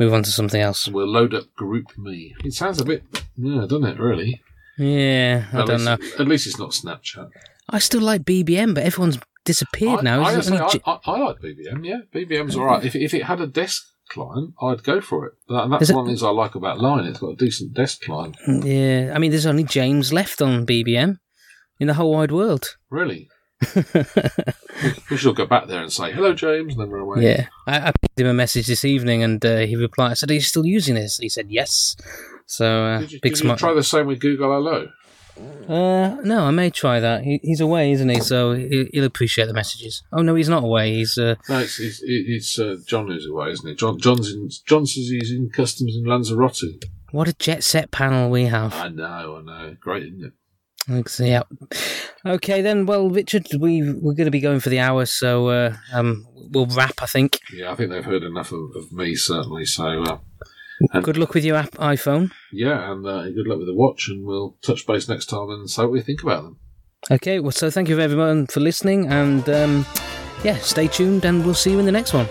S2: move on to something else.
S3: We'll load up GroupMe. It sounds a bit, yeah, doesn't it? Really?
S2: Yeah, I
S3: at
S2: don't
S3: least,
S2: know.
S3: At least it's not Snapchat.
S2: I still like BBM, but everyone's disappeared
S3: I,
S2: now.
S3: I,
S2: Isn't it?
S3: say I, I, I like BBM. Yeah, BBM's all right. If if it had a desk client, I'd go for it. That, and that's
S2: it-
S3: one of the things I like about Line. It's got a decent desk client.
S2: Yeah, I mean, there's only James left on BBM in the whole wide world.
S3: Really. we should all go back there and say hello, James, and then run away.
S2: Yeah, I, I him a message this evening, and uh, he replied. I said, "Are you still using this?" He said, "Yes." So uh,
S3: Did you,
S2: big
S3: did you
S2: smile.
S3: try the same with Google Allo?
S2: Uh, no, I may try that. He, he's away, isn't he? So he, he'll appreciate the messages. Oh no, he's not away. He's uh,
S3: No, it's it's, it's uh, John who's away, isn't it? John John's in, John says he's in customs in Lanzarote.
S2: what a jet set panel we have.
S3: I know, I know. Great, isn't it?
S2: Thanks, yeah. Okay then. Well, Richard, we we're going to be going for the hour, so uh, um, we'll wrap. I think.
S3: Yeah, I think they've heard enough of, of me certainly. So uh, And-
S2: Good luck with your app, iPhone.
S3: yeah, and uh, good luck with the watch, and we'll touch base next time and say what we think about them.
S2: Okay, well, so thank you everyone for listening, and um, yeah, stay tuned, and we'll see you in the next one.